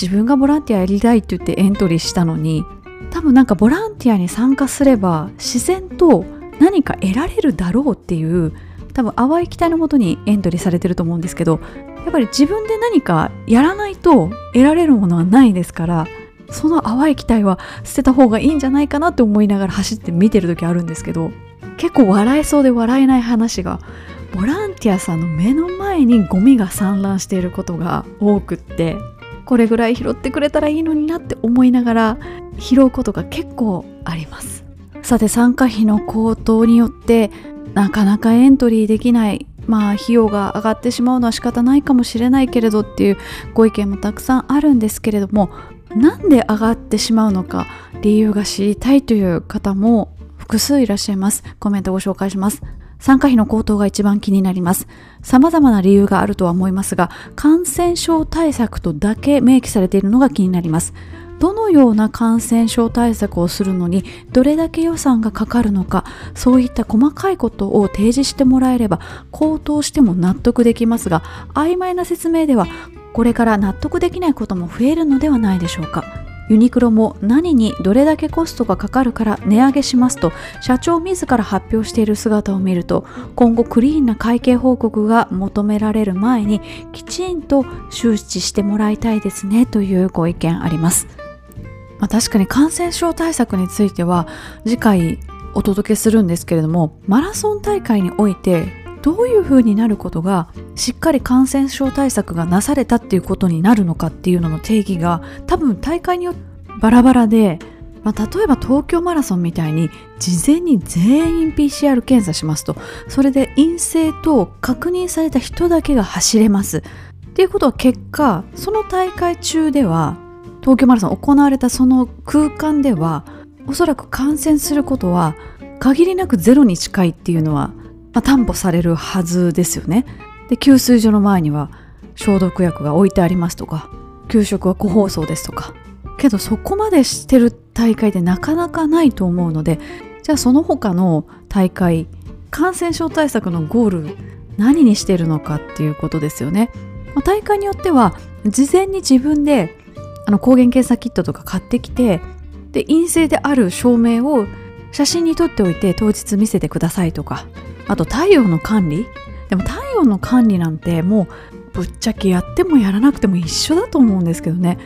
自分がボランティアやりたいって言ってエントリーしたのに多分なんかボランティアに参加すれば自然と何か得られるだろうっていう多分淡い期待のもとにエントリーされてると思うんですけどやっぱり自分で何かやらないと得られるものはないですからその淡い期待は捨てた方がいいんじゃないかなって思いながら走って見てる時あるんですけど結構笑えそうで笑えない話がボランティアさんの目の前にゴミが散乱していることが多くってこれぐらい拾ってくれたらいいのになって思いながら拾うことが結構あります。さて参加費の高騰によってなかなかエントリーできないまあ費用が上がってしまうのは仕方ないかもしれないけれどっていうご意見もたくさんあるんですけれどもなんで上がってしまうのか理由が知りたいという方も複数いらっしゃいますコメントご紹介します参加費の高騰が一番気になります。様々な理由があるとは思いますが、感染症対策とだけ明記されているのが気になります。どのような感染症対策をするのにどれだけ予算がかかるのかそういった細かいことを提示してもらえれば高騰しても納得できますが曖昧な説明ではこれから納得できないことも増えるのではないでしょうか。ユニクロも何にどれだけコストがかかるから値上げしますと社長自ら発表している姿を見ると今後クリーンな会計報告が求められる前にきちんと周知してもらいたいですねというご意見あります、まあ、確かに感染症対策については次回お届けするんですけれどもマラソン大会においてどういうふうになることがしっかり感染症対策がなされたっていうことになるのかっていうのの定義が多分大会によってバラバラで、まあ、例えば東京マラソンみたいに事前に全員 PCR 検査しますとそれで陰性と確認された人だけが走れます。っていうことは結果その大会中では東京マラソン行われたその空間ではおそらく感染することは限りなくゼロに近いっていうのはまあ、担保されるはずですよね。で給水所の前には消毒薬が置いてありますとか給食は個包装ですとかけどそこまでしてる大会でなかなかないと思うのでじゃあその他の大会感染症対策のゴール何にしてるのかっていうことですよね。まあ、大会によっては事前に自分であの抗原検査キットとか買ってきてで陰性である証明を写真に撮っておいて当日見せてくださいとかあと太陽の管理。でも太陽の管理なんてもうぶっちゃけやってもやらなくても一緒だと思うんですけどね。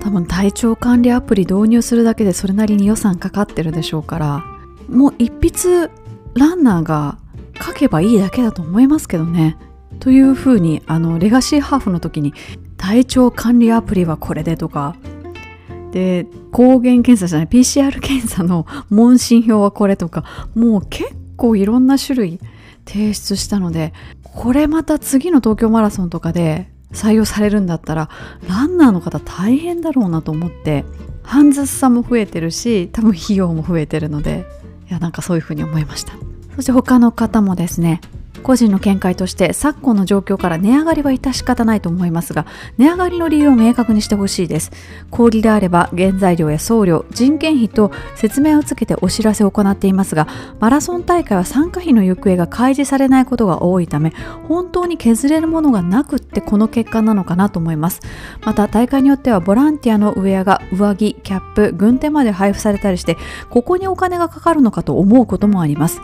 多分体調管理アプリ導入するだけでそれなりに予算かかってるでしょうから。もう一筆ランナーが書けばいいだけだと思いますけどね。というふうにあのレガシーハーフの時に体調管理アプリはこれでとか。で抗原検査じゃない PCR 検査の問診票はこれとか。もう結構構いろんな種類提出したのでこれまた次の東京マラソンとかで採用されるんだったらランナーの方大変だろうなと思って煩雑さも増えてるし多分費用も増えてるのでいやなんかそういうふうに思いました。そして他の方もですね個人の見解として昨今の状況から値上がりは致し方ないと思いますが値上がりの理由を明確にしてほしいです。小売であれば原材料や送料人件費と説明をつけてお知らせを行っていますがマラソン大会は参加費の行方が開示されないことが多いため本当に削れるものがなくってこの結果なのかなと思います。また大会によってはボランティアのウェアが上着キャップ軍手まで配布されたりしてここにお金がかかるのかと思うこともあります。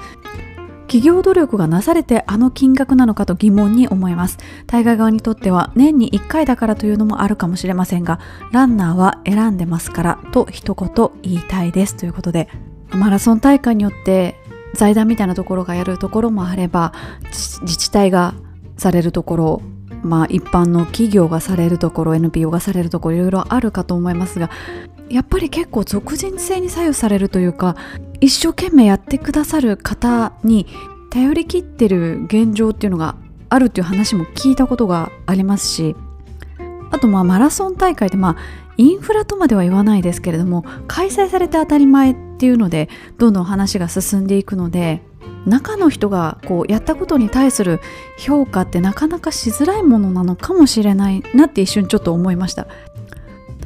企業努力がなされてあの金額なのかと疑問に思います。大会側にとっては年に1回だからというのもあるかもしれませんがランナーは選んでますからと一言言いたいです。ということでマラソン大会によって財団みたいなところがやるところもあれば自治体がされるところまあ一般の企業がされるところ NPO がされるところいろいろあるかと思いますがやっぱり結構俗人性に左右されるというか一生懸命やってくださる方に頼りきってる現状っていうのがあるっていう話も聞いたことがありますしあとまあマラソン大会でまあインフラとまでは言わないですけれども開催されて当たり前っていうのでどんどん話が進んでいくので中の人がこうやったことに対する評価ってなかなかしづらいものなのかもしれないなって一瞬ちょっと思いました。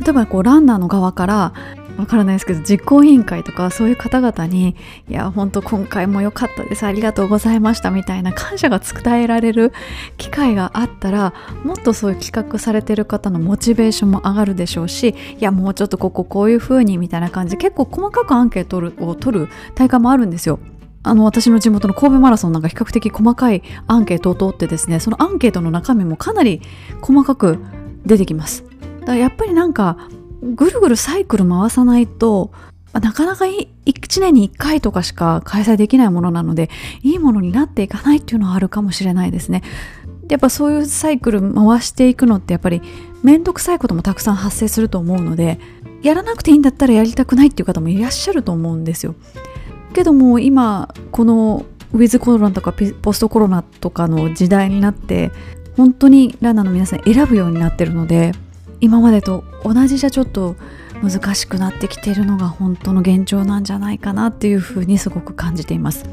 例えばこうランナーの側からわからないですけど実行委員会とかそういう方々に「いや本当今回も良かったですありがとうございました」みたいな感謝が伝えられる機会があったらもっとそういう企画されてる方のモチベーションも上がるでしょうしいやもうちょっとこここういう風にみたいな感じ結構細かくアンケートを取る大会もあるんですよ。あの私の地元の神戸マラソンなんか比較的細かいアンケートを取ってですねそのアンケートの中身もかなり細かく出てきますだからやっぱりなんかぐるぐるサイクル回さないとなかなか1年に1回とかしか開催できないものなのでいいものになっていかないっていうのはあるかもしれないですね。やっぱそういうサイクル回していくのってやっぱり面倒くさいこともたくさん発生すると思うのでやらなくていいんだったらやりたくないっていう方もいらっしゃると思うんですよ。けども今このウィズコロナとかポストコロナとかの時代になって本当にランナーの皆さん選ぶようになってるので今までと同じじゃちょっと難しくなってきているのが本当の現状なんじゃないかなっていうふうにすごく感じています。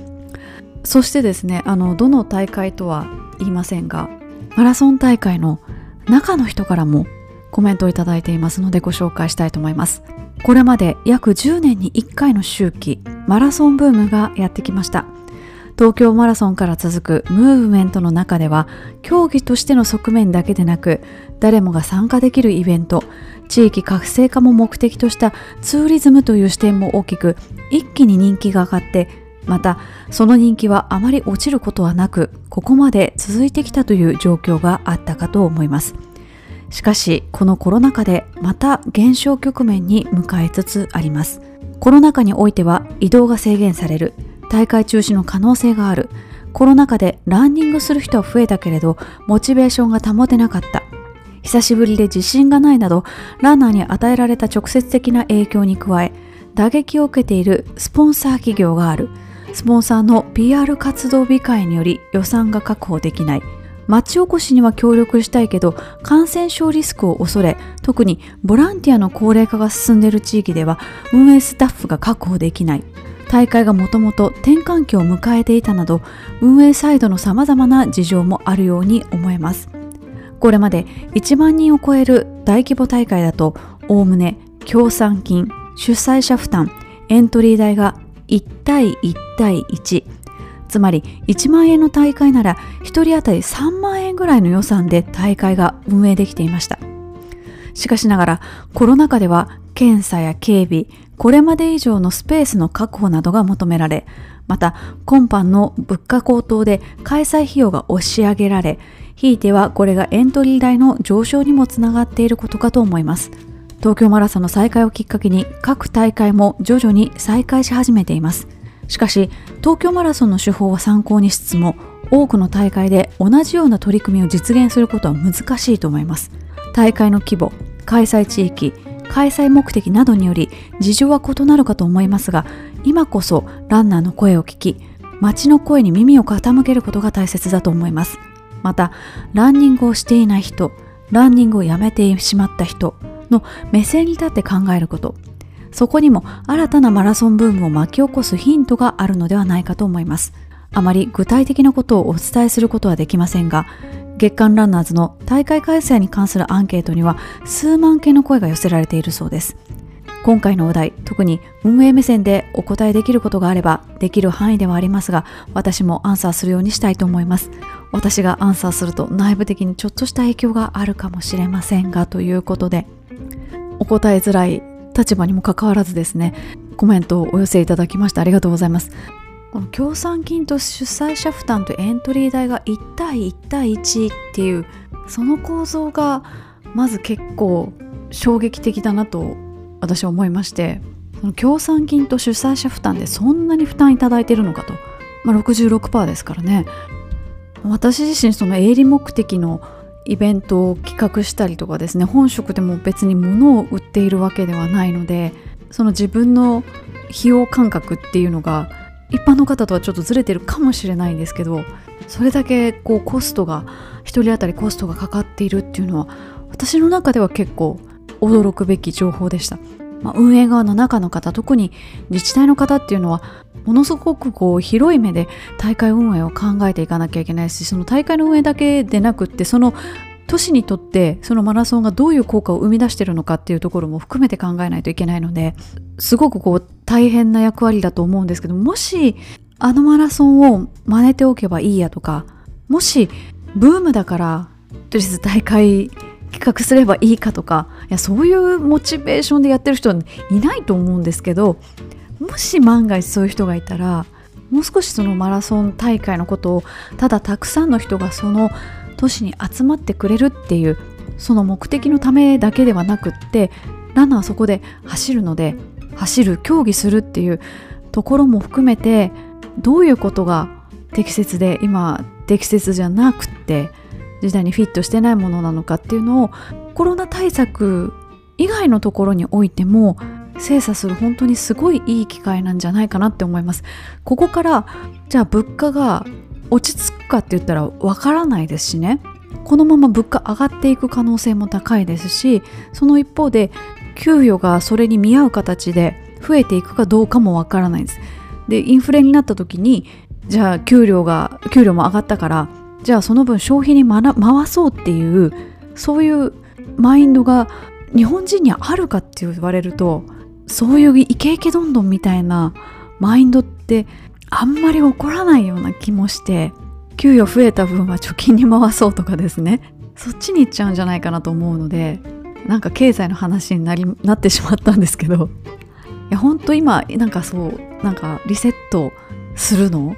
そしてですねあのどの大会とは言いませんがマラソン大会の中の人からもコメントをいただいていますのでご紹介したいと思います。これまで約10年に1回の周期マラソンブームがやってきました。東京マラソンから続くムーブメントの中では競技としての側面だけでなく誰もが参加できるイベント地域活性化も目的としたツーリズムという視点も大きく一気に人気が上がってまたその人気はあまり落ちることはなくここまで続いてきたという状況があったかと思います。しかしこのコロナ禍でまた減少局面に向かいつつあります。コロナ禍においては移動が制限される。大会中止の可能性がある。コロナ禍でランニングする人は増えたけれどモチベーションが保てなかった。久しぶりで自信がないなどランナーに与えられた直接的な影響に加え打撃を受けているスポンサー企業がある。スポンサーの PR 活動控えにより予算が確保できない。町おこしには協力したいけど感染症リスクを恐れ特にボランティアの高齢化が進んでいる地域では運営スタッフが確保できない。大会がもともと転換期を迎えていたなど運営サイドの様々な事情もあるように思えます。これまで1万人を超える大規模大会だとおおむね協賛金主催者負担エントリー代が1対1対1つまり1万円の大会なら1人当たり3万円ぐらいの予算で大会が運営できていました。しかしながらコロナ禍では検査や警備これまで以上のスペースの確保などが求められ、また今般の物価高騰で開催費用が押し上げられ、ひいてはこれがエントリー代の上昇にもつながっていることかと思います。東京マラソンの再開をきっかけに各大会も徐々に再開し始めています。しかし、東京マラソンの手法は参考にしつつも、多くの大会で同じような取り組みを実現することは難しいと思います。大会の規模、開催地域、開催目的などにより事情は異なるかと思いますが今こそランナーの声を聞き街の声に耳を傾けることが大切だと思います。またランニングをしていない人ランニングをやめてしまった人の目線に立って考えること。そこにも新たなマラソンブームを巻き起こすヒントがあるのではないかと思います。あまり具体的なことをお伝えすることはできませんが月間ランナーズの大会開催に関するアンケートには数万件の声が寄せられているそうです。今回のお題特に運営目線でお答えできることがあればできる範囲ではありますが私もアンサーするようにしたいと思います。私がアンサーすると内部的にちょっとした影響があるかもしれませんがということでお答えづらい立場にもかかわらずですねコメントをお寄せいただきましてありがとうございます。この協賛金と主催者負担とエントリー代が1対1対1っていうその構造がまず結構衝撃的だなと私は思いましてその協賛金と主催者負担でそんなに負担いただいてるのかと、まあ、66%ですからね。私自身その営利目的のイベントを企画したりとかですね本職でも別に物を売っているわけではないのでその自分の費用感覚っていうのが一般の方とはちょっとずれてるかもしれないんですけどそれだけこうコストが1人当たりコストがかかっているっていうのは私の中では結構驚くべき情報でした、まあ、運営側の中の方特に自治体の方っていうのはものすごくこう広い目で大会運営を考えていかなきゃいけないしその大会の運営だけでなくってその都市にとってそのマラソンがどういう効果を生み出してるのかっていうところも含めて考えないといけないのですごくこう大変な役割だと思うんですけどもしあのマラソンを真似ておけばいいやとかもしブームだからとりあえず大会企画すればいいかとかいやそういうモチベーションでやってる人はいないと思うんですけどもし万が一そういう人がいたらもう少しそのマラソン大会のことをただたくさんの人がその都市に集まってくれるっていうその目的のためだけではなくってランナーはそこで走るので走る競技するっていうところも含めてどういうことが適切で今適切じゃなくって時代にフィットしてないものなのかっていうのをコロナ対策以外のところにおいても精査する本当にすごいいい機会なんじゃないかなって思います。ここからじゃあ物価が落ち着くかって言ったらわからないですしね。このまま物価上がっていく可能性も高いですしその一方で給与がそれに見合う形で増えていくかどうかもわからないです。でインフレになった時にじゃあ給料が給料も上がったからじゃあその分消費に回そうっていうそういうマインドが日本人にあるかって言われるとそういうイケイケどんどんみたいなマインドってあんまり起こらないような気もして給与増えた分は貯金に回そうとかですね。そっちに行っちゃうんじゃないかなと思うのでなんか経済の話になりなってしまったんですけどいやほんと今なんかそうなんかリセットするの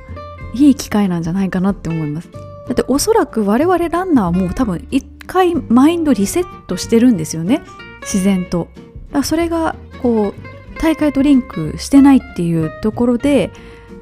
いい機会なんじゃないかなって思います。だっておそらく我々ランナーはもう多分一回マインドリセットしてるんですよね。自然と。それがこう大会とリンクしてないっていうところで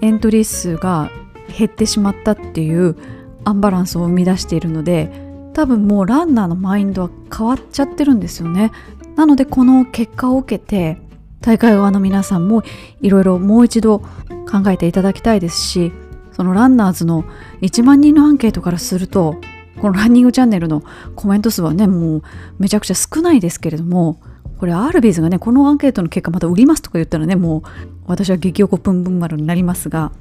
エントリー数が減ってしまったっていうアンバランスを生み出しているので多分もうランナーのマインドは変わっちゃってるんですよね。なのでこの結果を受けて大会側の皆さんもいろいろもう一度考えていただきたいですしそのランナーズの1万人のアンケートからするとこのランニングチャンネルのコメント数はねもうめちゃくちゃ少ないですけれどもこれアールビーズがねこのアンケートの結果また売りますとか言ったらねもう私は激おこぷんぷん丸になりますが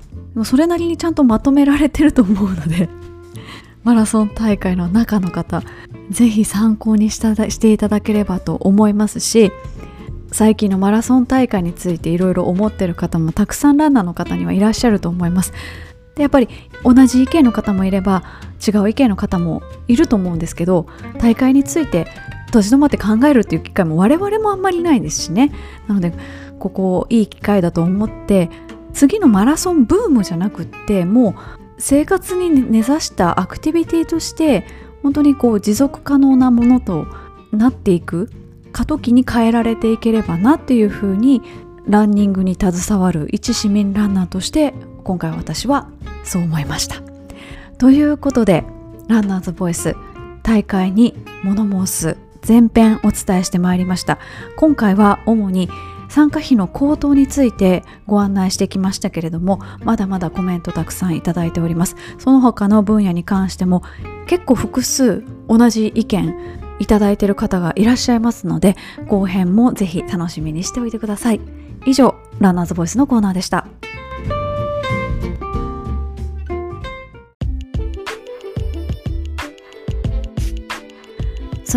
それなりにちゃんとまとめられてると思うので マラソン大会の中の方是非参考にしたしていただければと思いますし最近のマラソン大会についていろいろ思ってる方もたくさんランナーの方にはいらっしゃると思います。でやっぱり同じ意見の方もいれば違う意見の方もいると思うんですけど大会について立ち止まって考えるっていう機会も我々もあんまりないですしね。なのでここいい機会だと思って次のマラソンブームじゃなくってもう生活に根ざしたアクティビティとして本当にこう持続可能なものとなっていく過渡期に変えられていければなっていうふうにランニングに携わる一市民ランナーとして今回私はそう思いました。ということでランナーズボイス大会に物申す前編お伝えしてまいりました今回は主に参加費の高騰についてご案内してきましたけれどもまだまだコメントたくさんいただいております。その他の分野に関しても結構複数同じ意見いただいている方がいらっしゃいますので後編もぜひ楽しみにしておいてください。以上ランナーズボイスのコーナーでした。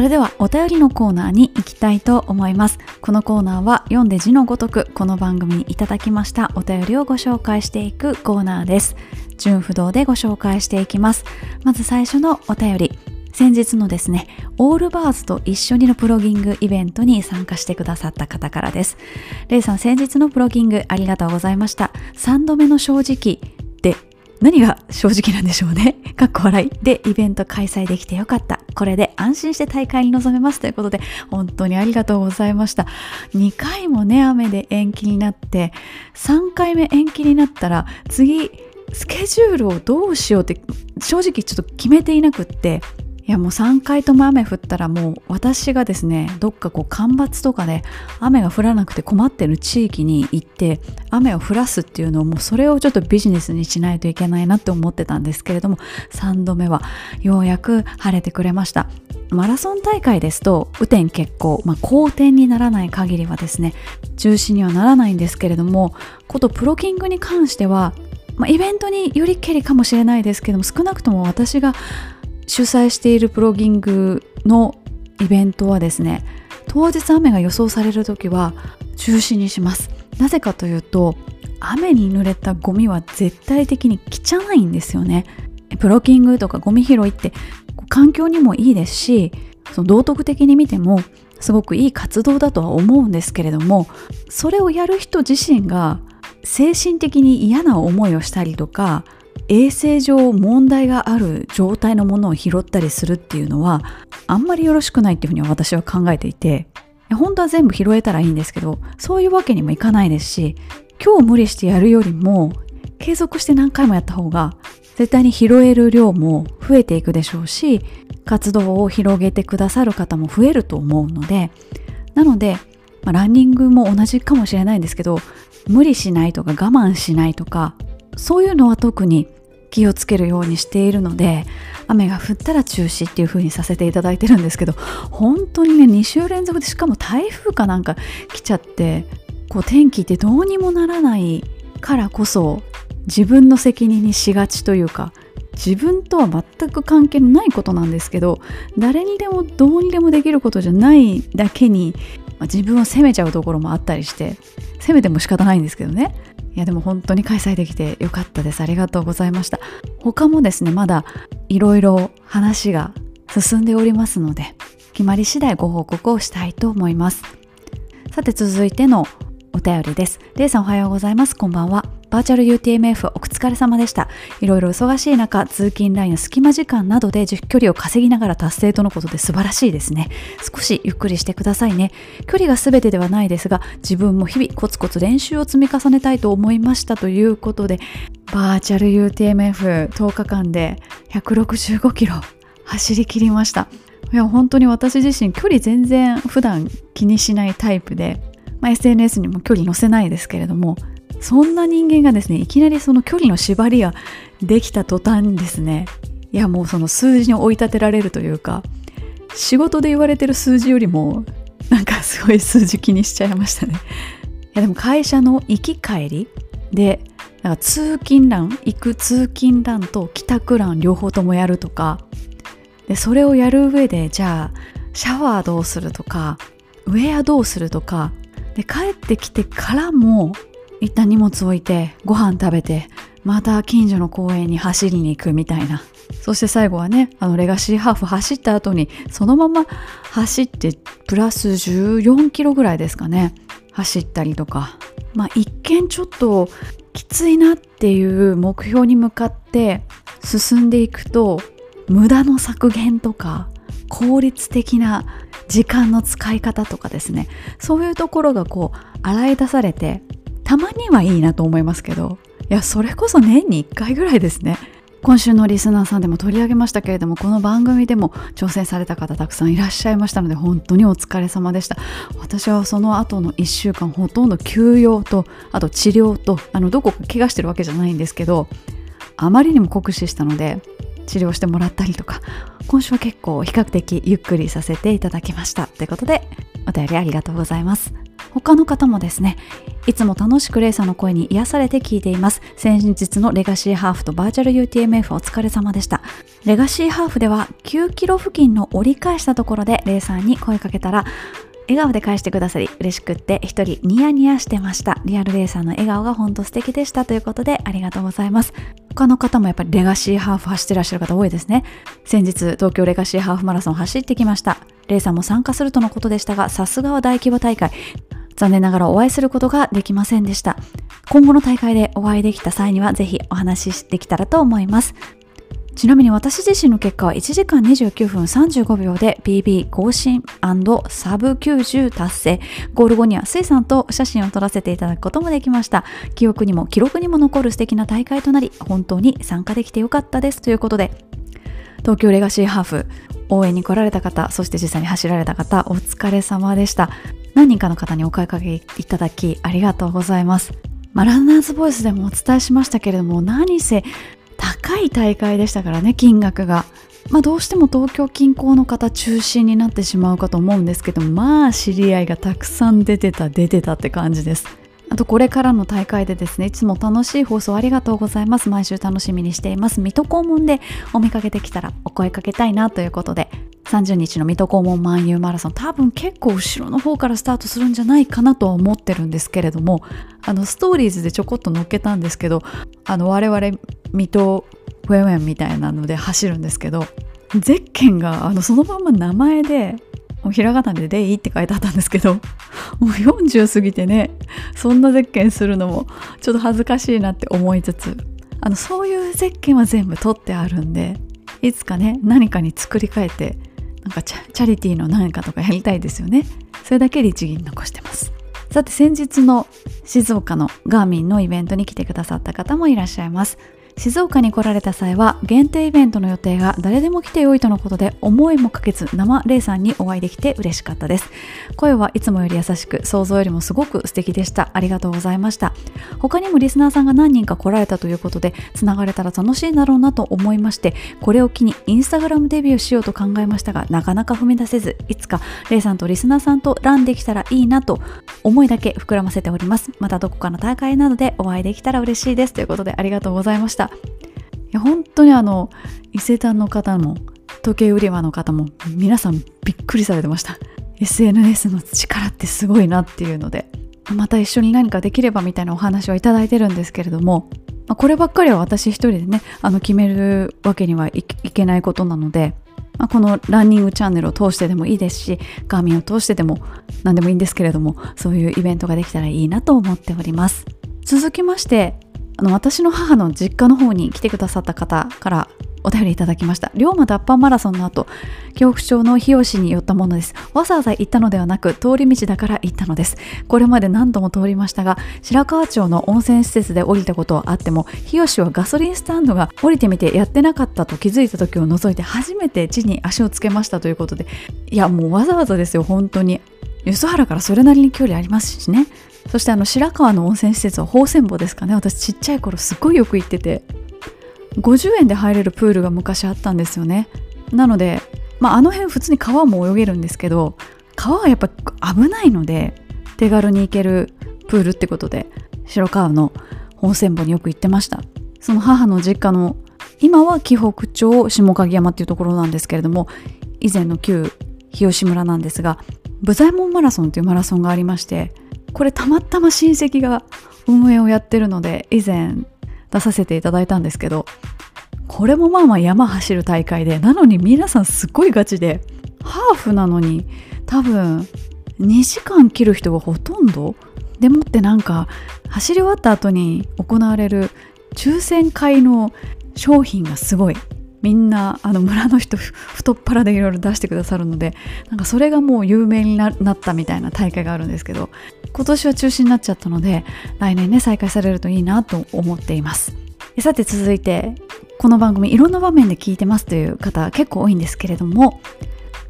それではお便りのコーナーに行きたいと思います。このコーナーは読んで字のごとくこの番組にいただきましたお便りをご紹介していくコーナーです。順不動でご紹介していきます。まず最初のお便り。先日のですねオールバーズと一緒にのプロギングイベントに参加してくださった方からです。レイさん先日のプロギングありがとうございました。3度目の正直何が正直なんでしょうね。かっこ笑い。で、イベント開催できてよかった。これで安心して大会に臨めます。ということで、本当にありがとうございました。2回もね、雨で延期になって、3回目延期になったら、次、スケジュールをどうしようって、正直ちょっと決めていなくって、いやもう3回とも雨降ったらもう私がですねどっかこう干ばつとかで雨が降らなくて困ってる地域に行って雨を降らすっていうのをもうそれをちょっとビジネスにしないといけないなって思ってたんですけれども3度目はようやく晴れてくれました。マラソン大会ですと雨天決行、まあ、好天にならない限りはですね中止にはならないんですけれどもことプロキングに関しては、まあ、イベントによりけりかもしれないですけども少なくとも私が主催しているプロギングのイベントはですね当日雨が予想される時は中止にします。なぜかというと雨に濡れたゴミは絶対的に汚いんですよね。プロキングとかゴミ拾いって環境にもいいですしその道徳的に見てもすごくいい活動だとは思うんですけれどもそれをやる人自身が精神的に嫌な思いをしたりとか衛生上問題がある状態のものを拾ったりするっていうのはあんまりよろしくないっていうふうに私は考えていて本当は全部拾えたらいいんですけどそういうわけにもいかないですし今日無理してやるよりも継続して何回もやった方が絶対に拾える量も増えていくでしょうし活動を広げてくださる方も増えると思うのでなので、まあ、ランニングも同じかもしれないんですけど無理しないとか我慢しないとかそういうのは特に気をつけるようにしているので雨が降ったら中止っていう風にさせていただいてるんですけど本当にね2週連続でしかも台風かなんか来ちゃってこう天気ってどうにもならないからこそ自分の責任にしがちというか自分とは全く関係のないことなんですけど誰にでもどうにでもできることじゃないだけに、まあ、自分を責めちゃうところもあったりして責めても仕方ないんですけどね。いやでも本当に開催できてよかったですありがとうございました他もですねまだいろいろ話が進んでおりますので決まり次第ご報告をしたいと思いますさて続いてのお便りです。レイさんおはようございます。こんばんは。バーチャル UTMF お疲れ様でした。いろいろ忙しい中、通勤ラインの隙間時間などで距離を稼ぎながら達成とのことで素晴らしいですね。少しゆっくりしてくださいね。距離が全てではないですが、自分も日々コツコツ練習を積み重ねたいと思いましたということで、バーチャル UTMF10 日間で165キロ走り切りました。いや本当に私自身距離全然普段気にしないタイプで、まあ、SNS にも距離載せないですけれどもそんな人間がですねいきなりその距離の縛りができた途端にですね。いやもうその数字に追い立てられるというか仕事で言われてる数字よりもなんかすごい数字気にしちゃいましたね。いやでも会社の行き帰りでなんか通勤欄行く通勤欄と帰宅欄両方ともやるとかでそれをやる上でじゃあシャワーどうするとかウェアどうするとかで帰ってきてからも一旦荷物置いてご飯食べてまた近所の公園に走りに行くみたいな。そして最後はねあのレガシーハーフ走った後にそのまま走ってプラス14キロぐらいですかね走ったりとか。まあ一見ちょっときついなっていう目標に向かって進んでいくと無駄の削減とか効率的な時間の使い方とかですね。そういうところがこう洗い出されてたまにはいいなと思いますけどいやそれこそ年に1回ぐらいですね。今週のリスナーさんでも取り上げましたけれどもこの番組でも挑戦された方たくさんいらっしゃいましたので本当にお疲れ様でした。私はその後の1週間ほとんど休養とあと治療とあのどこか怪我してるわけじゃないんですけどあまりにも酷使したので治療してもらったりとか今週は結構比較的ゆっくりさせていただきました。ということでお便りありがとうございます。他の方もですねいつも楽しくレイさんの声に癒されて聞いています。先日のレガシーハーフとバーチャル UTMF お疲れ様でした。レガシーハーフでは9キロ付近の折り返したところでレイさんに声かけたら笑顔で返してくださり嬉しくって一人ニヤニヤしてました。リアルレーサーの笑顔が本当素敵でした。ということでありがとうございます。他の方もやっぱりレガシーハーフ走ってらっしゃる方多いですね。先日東京レガシーハーフマラソン走ってきました。レーサーも参加するとのことでしたがさすがは大規模大会。残念ながらお会いすることができませんでした。今後の大会でお会いできた際にはぜひお話しできたらと思います。ちなみに私自身の結果は1時間29分35秒で PB 更新サブ90達成。ゴール後には水産と写真を撮らせていただくこともできました。記憶にも記録にも残る素敵な大会となり本当に参加できてよかったです。ということで東京レガシーハーフ。応援に来られた方そして実際に走られた方お疲れ様でした。何人かの方にお声かけいただきありがとうございます。まあ、ランナーズボイスでもお伝えしましたけれども何せ高い大会でしたからね金額が。まあ、どうしても東京近郊の方中心になってしまうかと思うんですけどまあ知り合いがたくさん出てた出てたって感じです。あとこれからの大会でですねいつも楽しい放送ありがとうございます。毎週楽しみにしています。水戸黄門でお見かけできたらお声かけたいなということで30日の水戸黄門万有マラソン。多分結構後ろの方からスタートするんじゃないかなとは思ってるんですけれどもあのストーリーズでちょこっと載っけたんですけどあの我々水戸ウェウェンみたいなので走るんですけどゼッケンがあのそのまま名前でひらがなで「でいい」って書いてあったんですけどもう40過ぎてねそんなゼッケンするのもちょっと恥ずかしいなって思いつつあのそういうゼッケンは全部取ってあるんでいつかね何かに作り変えてなんかチャリティーの何かとかやりたいですよね。それだけ律儀に残してます。さて先日の静岡のガーミンのイベントに来てくださった方もいらっしゃいます。静岡に来られた際は限定イベントの予定が誰でも来てよいとのことで思いもかけず生レイさんにお会いできて嬉しかったです。声はいつもより優しく想像よりもすごく素敵でしたありがとうございました。他にもリスナーさんが何人か来られたということでつながれたら楽しいだろうなと思いましてこれを機にインスタグラムデビューしようと考えましたがなかなか踏み出せずいつかレイさんとリスナーさんとランできたらいいなと思いだけ膨らませております。またどこかの大会などでお会いできたら嬉しいです。ということでありがとうございました。いや本当にあの伊勢丹の方も時計売り場の方も皆さんびっくりされてました。SNS の力ってすごいなっていうのでまた一緒に何かできればみたいなお話をいただいてるんですけれども、こればっかりは私一人でねあの決めるわけにはいけないことなので、このランニングチャンネルを通してでもいいですしガーミンを通してでも何でもいいんですけれどもそういうイベントができたらいいなと思っております。続きましてあの私の母の実家の方に来てくださった方からお便りいただきました。龍馬脱藩マラソンの後恐怖症の日吉に寄ったものです。わざわざ行ったのではなく通り道だから行ったのです。これまで何度も通りましたが白川町の温泉施設で降りたことはあっても日吉はガソリンスタンドが降りてみてやってなかったと気づいた時を除いて初めて地に足をつけましたということでいやもうわざわざですよ本当に。梼原からそれなりに距離ありますしね。そしてあの白川の温泉施設は宝泉坊ですかね。私ちっちゃい頃すっごいよく行ってて。50円で入れるプールが昔あったんですよね。なので、まあ、あの辺普通に川も泳げるんですけど川はやっぱ危ないので手軽に行けるプールってことで白川の温泉坊によく行ってました。その母の実家の今は紀北町下鍵山っていうところなんですけれども以前の旧日吉村なんですが武左衛門マラソンというマラソンがありましてこれたまたま親戚が運営をやってるので以前出させていただいたんですけどこれもまあまあ山走る大会でなのに皆さんすっごいガチでハーフなのに多分2時間切る人がほとんどでもってなんか走り終わった後に行われる抽選会の商品がすごい。みんなあの村の人太っ腹でいろいろ出してくださるのでなんかそれがもう有名になったみたいな大会があるんですけど今年は中止になっちゃったので来年ね再開されるといいなと思っています。さて続いてこの番組いろんな場面で聞いてますという方結構多いんですけれども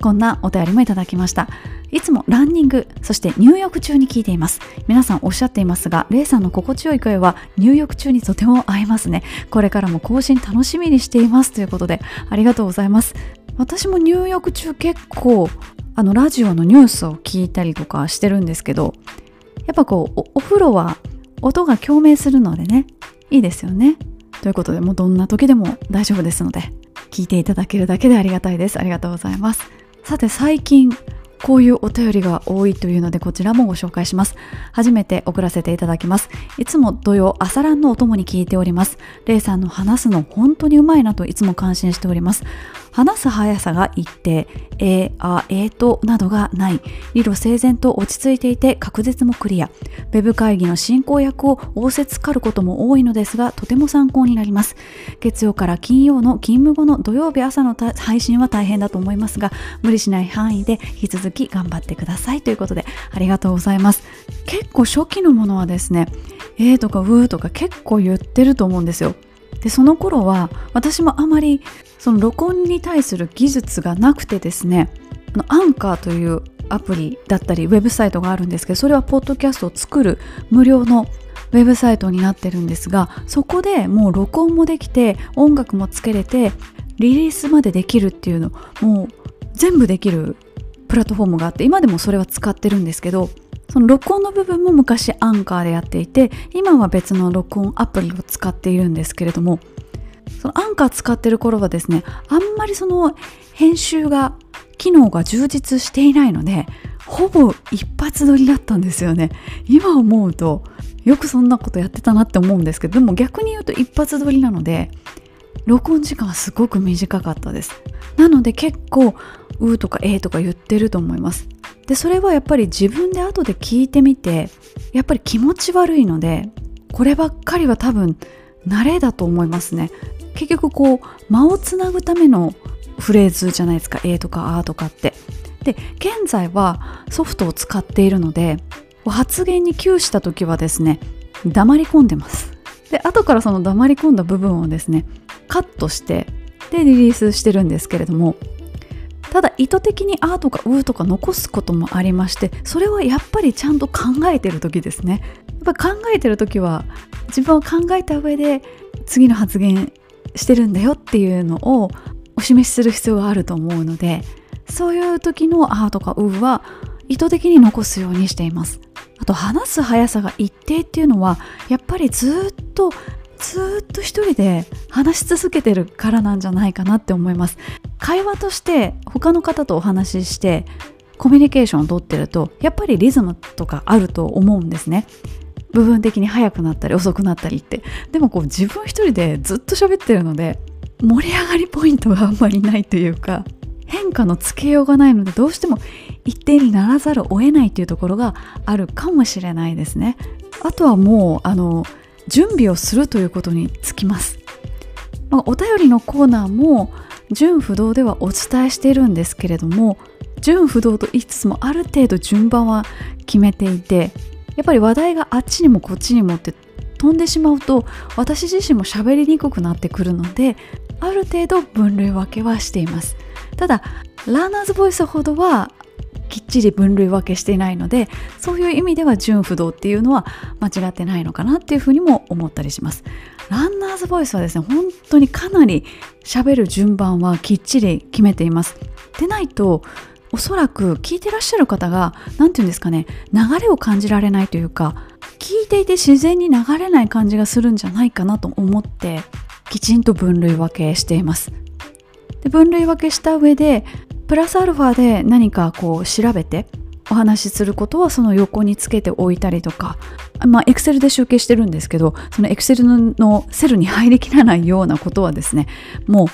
こんなお便りもいただきました。いつもランニングそして入浴中に聞いています。皆さんおっしゃっていますがレイさんの心地よい声は入浴中にとても合いますね。これからも更新楽しみにしています。ということでありがとうございます。私も入浴中結構あのラジオのニュースを聞いたりとかしてるんですけどやっぱこうお風呂は音が共鳴するのでねいいですよねということでもうどんな時でも大丈夫ですので聞いていただけるだけでありがたいですありがとうございますさて最近こういうお便りが多いというのでこちらもご紹介します。初めて送らせていただきます。いつも土曜朝ランのお供に聞いております。レイさんの話すの本当にうまいなといつも感心しております。話す速さが一定、えー、あ、えーとなどがない、理路整然と落ち着いていて確実もクリア。ウェブ会議の進行役を仰せつかることも多いのですが、とても参考になります。月曜から金曜の勤務後の土曜日朝の配信は大変だと思いますが、無理しない範囲で引き続き頑張ってくださいということで、ありがとうございます。結構初期のものはですね、えーとかうーとか結構言ってると思うんですよ。でその頃は私もあまりその録音に対する技術がなくてですねアンカーというアプリだったりウェブサイトがあるんですけどそれはポッドキャストを作る無料のウェブサイトになってるんですがそこでもう録音もできて音楽もつけれてリリースまでできるっていうのもう全部できるプラットフォームがあって今でもそれは使ってるんですけどその録音の部分も昔アンカーでやっていて今は別の録音アプリを使っているんですけれどもそのアンカー使ってる頃はですねあんまりその編集が機能が充実していないのでほぼ一発撮りだったんですよね。今思うとよくそんなことやってたなって思うんですけどでも逆に言うと一発撮りなので録音時間はすごく短かったです。なので結構「うー」とか「えー」とか言ってると思います。でそれはやっぱり自分で後で聞いてみてやっぱり気持ち悪いのでこればっかりは多分慣れだと思いますね。結局こう間をつなぐためのフレーズじゃないですか「え」とか「あ」とかって。で現在はソフトを使っているので発言に窮した時はですね黙り込んでます。で後からその黙り込んだ部分をですねカットしてでリリースしてるんですけれどもただ意図的に「あ」とか「う」とか残すこともありましてそれはやっぱりちゃんと考えてる時ですね。やっぱ考えてる時は自分を考えた上で次の発言してるんだよっていうのをお示しする必要があると思うのでそういう時の「あ」とか「う」は意図的に残すようにしています。あと話す速さが一定っていうのはやっぱりずっとずっと一人で話し続けてるからなんじゃないかなって思います。会話として他の方とお話ししてコミュニケーションをとってるとやっぱりリズムとかあると思うんですね。部分的に速くなったり遅くなったりって。でもこう自分一人でずっと喋ってるので盛り上がりポイントがあんまりないというか変化のつけようがないのでどうしても一定にならざるを得ないというところがあるかもしれないですね。あとはもうあの準備をするということにつきます、まあ、お便りのコーナーも純不動ではお伝えしているんですけれども純不動と言いつつもある程度順番は決めていてやっぱり話題があっちにもこっちにもって飛んでしまうと私自身も喋りにくくなってくるのである程度分類分けはしています。ただラーナーズボイスほどはきっちり分類分けしていないのでそういう意味では純不動っていうのは間違ってないのかなっていうふうにも思ったりします。ランナーズボイスはですね本当にかなり喋る順番はきっちり決めています。でないとおそらく聞いてらっしゃる方が何て言うんですかね流れを感じられないというか聞いていて自然に流れない感じがするんじゃないかなと思ってきちんと分類分けしています。で分類分けした上でプラスアルファで何かこう調べてお話しすることはその横につけておいたりとかまあエクセルで集計してるんですけどそのエクセルのセルに入りきらないようなことはですねもう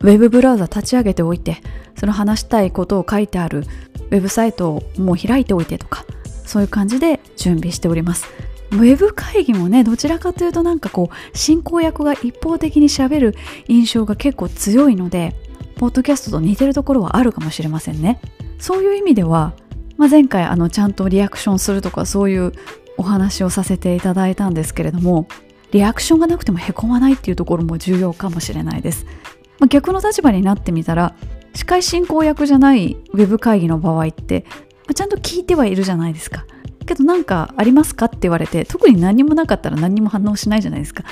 ウェブブラウザ立ち上げておいてその話したいことを書いてあるウェブサイトをもう開いておいてとかそういう感じで準備しております。ウェブ会議もねどちらかというとなんかこう進行役が一方的にしゃべる印象が結構強いのでポッドキャストと似てるところはあるかもしれませんね。そういう意味では、まあ、前回あのちゃんとリアクションするとかそういうお話をさせていただいたんですけれどもリアクションがなくてもへこまないっていうところも重要かもしれないです、まあ、逆の立場になってみたら司会進行役じゃないウェブ会議の場合って、まあ、ちゃんと聞いてはいるじゃないですか。けど何かありますかって言われて特に何もなかったら何も反応しないじゃないですか。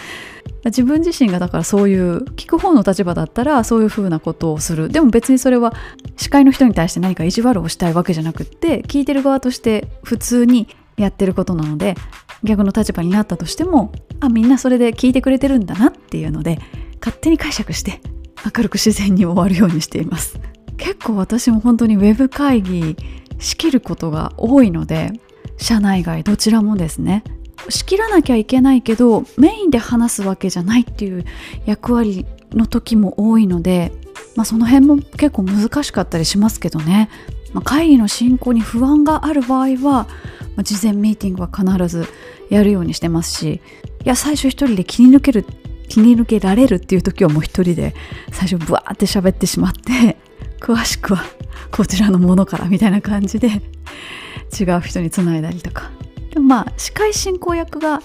自分自身がだからそういう聞く方の立場だったらそういうふうなことをする。でも別にそれは司会の人に対して何か意地悪をしたいわけじゃなくって聞いてる側として普通にやってることなので逆の立場になったとしてもあみんなそれで聞いてくれてるんだなっていうので勝手に解釈して明るく自然に終わるようにしています。結構私も本当にウェブ会議仕切ることが多いので社内外どちらもですね。仕切らなきゃいけないけどメインで話すわけじゃないっていう役割の時も多いので、まあ、その辺も結構難しかったりしますけどね、まあ、会議の進行に不安がある場合は、まあ、事前ミーティングは必ずやるようにしてますしいや最初一人で気に抜ける気に抜けられるっていう時はもう一人で最初ブワーって喋ってしまって 詳しくはこちらのものからみたいな感じで違う人につないだりとか。でもまあ司会進行役が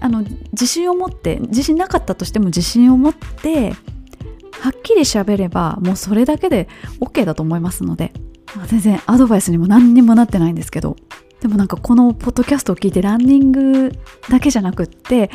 あの自信を持って自信なかったとしても自信を持ってはっきり喋ればもうそれだけで OK だと思いますので、まあ、全然アドバイスにも何にもなってないんですけどでもなんかこのポッドキャストを聞いてランニングだけじゃなくって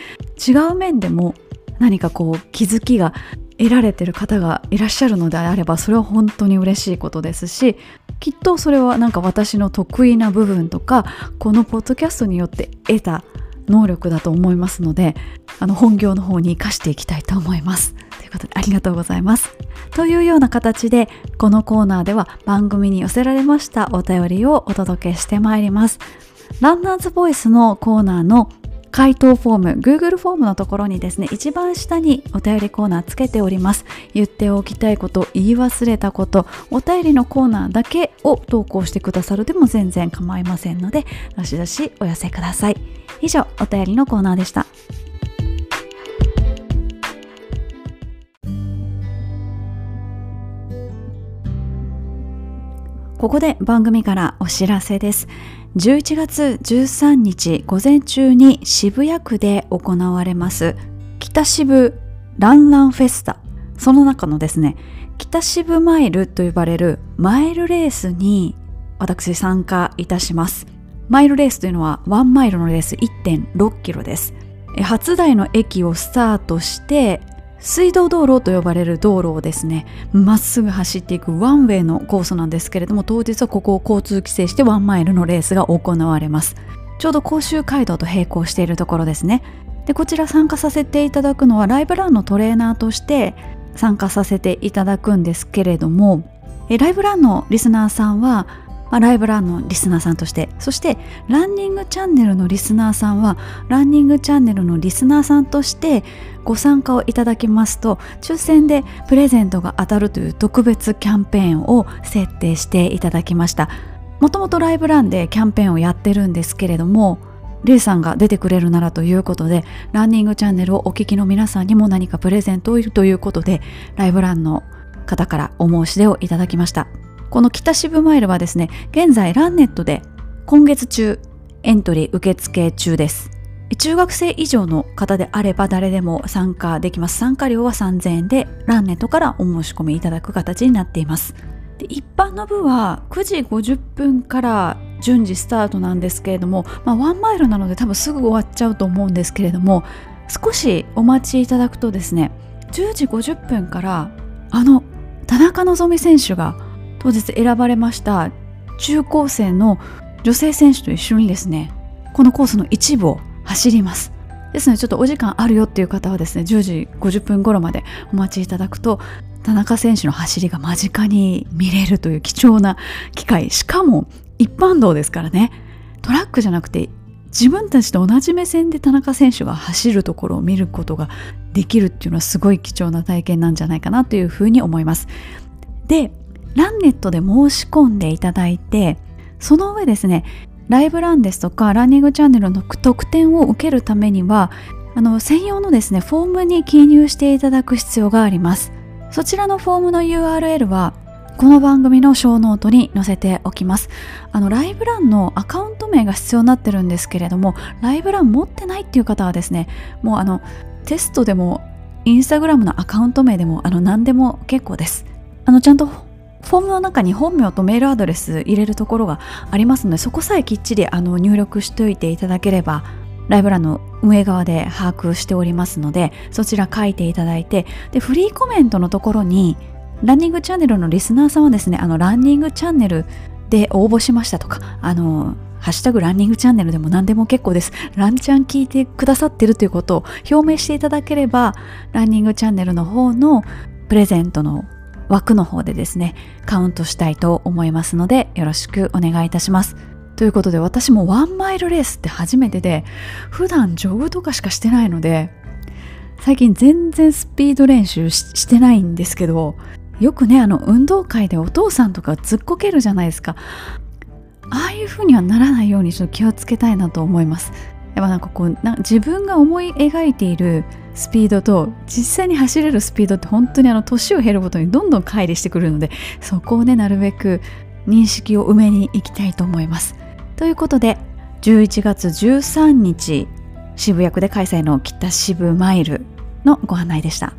違う面でも何かこう気づきが得られてる方がいらっしゃるのであればそれは本当に嬉しいことですしきっとそれはなんか私の得意な部分とかこのポッドキャストによって得た能力だと思いますのであの本業の方に生かしていきたいと思います。ということでありがとうございます。というような形でこのコーナーでは番組に寄せられましたお便りをお届けしてまいります。ランナーズボイスのコーナーの回答フォーム Google フォームのところにですね一番下にお便りコーナーつけております。言っておきたいこと言い忘れたことお便りのコーナーだけを投稿してくださるでも全然構いませんのでどしどしお寄せください。以上お便りのコーナーでした。ここで番組からお知らせです。11月13日午前中に渋谷区で行われます。北渋ランランフェスタ。その中のですね北渋マイルと呼ばれるマイルレースに私参加いたします。マイルレースというのは1マイルのレース1.6キロです。初台の駅をスタートして水道道路と呼ばれる道路をですねまっすぐ走っていくワンウェイのコースなんですけれども当日はここを交通規制してワンマイルのレースが行われます。ちょうど甲州街道と並行しているところですね。でこちら参加させていただくのはライブランのトレーナーとして参加させていただくんですけれどもえライブランのリスナーさんはまあ、ライブランのリスナーさんとして。そしてランニングチャンネルのリスナーさんはランニングチャンネルのリスナーさんとしてご参加をいただきますと抽選でプレゼントが当たるという特別キャンペーンを設定していただきました。もともとライブランでキャンペーンをやってるんですけれどもレイさんが出てくれるならということでランニングチャンネルをお聞きの皆さんにも何かプレゼントをいるということでライブランの方からお申し出をいただきました。この北渋マイルはですね現在ランネットで今月中エントリー受付中です。中学生以上の方であれば誰でも参加できます。参加料は3000円でランネットからお申し込みいただく形になっています。一般の部は9時50分から順次スタートなんですけれども、まあ、ワンマイルなので多分すぐ終わっちゃうと思うんですけれども少しお待ちいただくとですね10時50分からあの田中希実選手が当日選ばれました中高生の女性選手と一緒にですねこのコースの一部を走ります。ですのでちょっとお時間あるよっていう方はですね10時50分頃までお待ちいただくと田中選手の走りが間近に見れるという貴重な機会。しかも一般道ですからねトラックじゃなくて自分たちと同じ目線で田中選手が走るところを見ることができるっていうのはすごい貴重な体験なんじゃないかなというふうに思います。でランネットで申し込んでいただいてその上ですねライブランですとかランニングチャンネルの特典を受けるためにはあの専用のですねフォームに記入していただく必要があります。そちらのフォームの URL はこの番組のショーノートに載せておきます。あのライブランのアカウント名が必要になってるんですけれどもライブラン持ってないっていう方はですねもうあのテストでもインスタグラムのアカウント名でもあの何でも結構です。あのちゃんとフォームの中に本名とメールアドレス入れるところがありますのでそこさえきっちりあの入力しておいていただければライブランの運営側で把握しておりますのでそちら書いていただいてでフリーコメントのところにランニングチャンネルのリスナーさんはですねあのランニングチャンネルで応募しましたとかあのハッシュタグランニングチャンネルでも何でも結構です。ランチャン聞いてくださってるということを表明していただければ、ランニングチャンネルの方のプレゼントの枠の方でですねカウントしたいと思いますのでよろしくお願いいたします。ということで私もワンマイルレースって初めてで普段ジョグとかしかしてないので最近全然スピード練習してないんですけどよくねあの運動会でお父さんとかずっこけるじゃないですか。ああいう風にはならないようにちょっと気をつけたいなと思います。やっぱなんかこう自分が思い描いているスピードと実際に走れるスピードって本当にあの年を経るごとにどんどん乖離してくるのでそこをねなるべく認識を埋めに行きたいと思います。ということで11月13日渋谷区で開催の北渋マイルのご案内でした。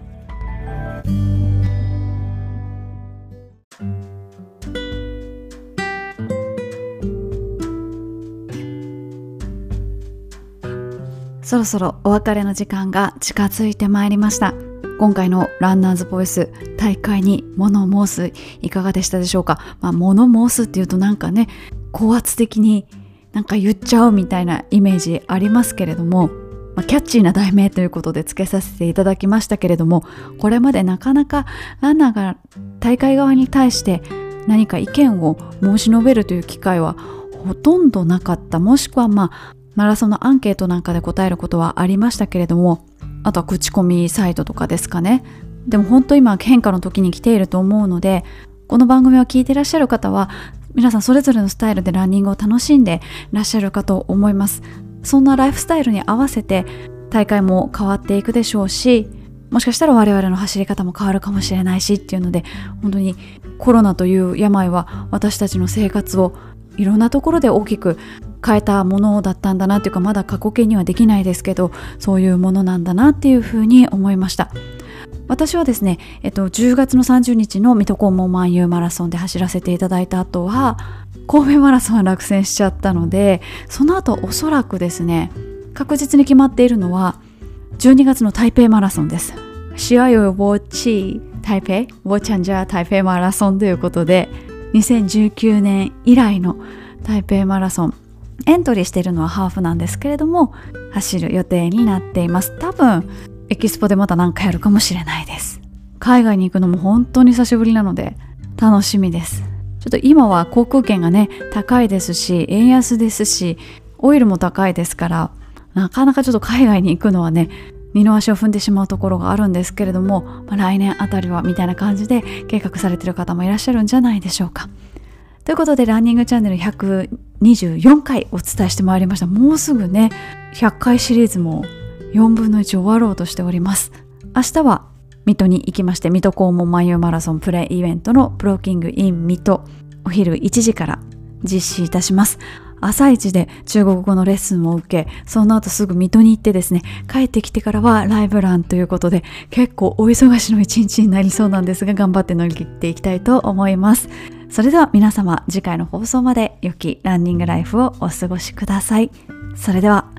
そろそろお別れの時間が近づいてまいりました。今回のランナーズボイス大会に物申すいかがでしたでしょうか、まあ、物申すっていうとなんかね高圧的になんか言っちゃうみたいなイメージありますけれども、まあ、キャッチーな題名ということで付けさせていただきましたけれどもこれまでなかなかランナーが大会側に対して何か意見を申し述べるという機会はほとんどなかった。もしくはまあマラソンのアンケートなんかで答えることはありましたけれどもあとは口コミサイトとかですかね。でも本当今変化の時に来ていると思うのでこの番組を聞いていらっしゃる方は皆さんそれぞれのスタイルでランニングを楽しんでいらっしゃるかと思います。そんなライフスタイルに合わせて大会も変わっていくでしょうしもしかしたら我々の走り方も変わるかもしれないしっていうので本当にコロナという病は私たちの生活をいろんなところで大きく変えたものだったんだなっていうかまだ過去形にはできないですけどそういうものなんだなっていうふうに思いました。私はですね、えっと、10月の30日の水戸黄門万有マラソンで走らせていただいた後は神戸マラソンは落選しちゃったのでその後おそらくですね確実に決まっているのは12月の台北マラソンです。試合をウォッチ台北ウォッチャンジャー台北マラソンということで2019年以来の台北マラソン。エントリーしているのはハーフなんですけれども走る予定になっています。多分エキスポでまた何かやるかもしれないです。海外に行くのも本当に久しぶりなので楽しみです。ちょっと今は航空券がね高いですし円安ですしオイルも高いですからなかなかちょっと海外に行くのはね二の足を踏んでしまうところがあるんですけれども、まあ、来年あたりはみたいな感じで計画されてる方もいらっしゃるんじゃないでしょうか。ということでランニングチャンネル100 24回お伝えしてまいりました。もうすぐね100回シリーズも4分の1終わろうとしております。明日は水戸に行きまして水戸黄門万有マラソンプレイイベントのプロキングイン水戸。お昼1時から実施いたします。朝一で中国語のレッスンを受けその後すぐ水戸に行ってですね帰ってきてからはライブランということで結構お忙しの一日になりそうなんですが頑張って乗り切っていきたいと思います。それでは皆様次回の放送まで良きランニングライフをお過ごしください。それでは。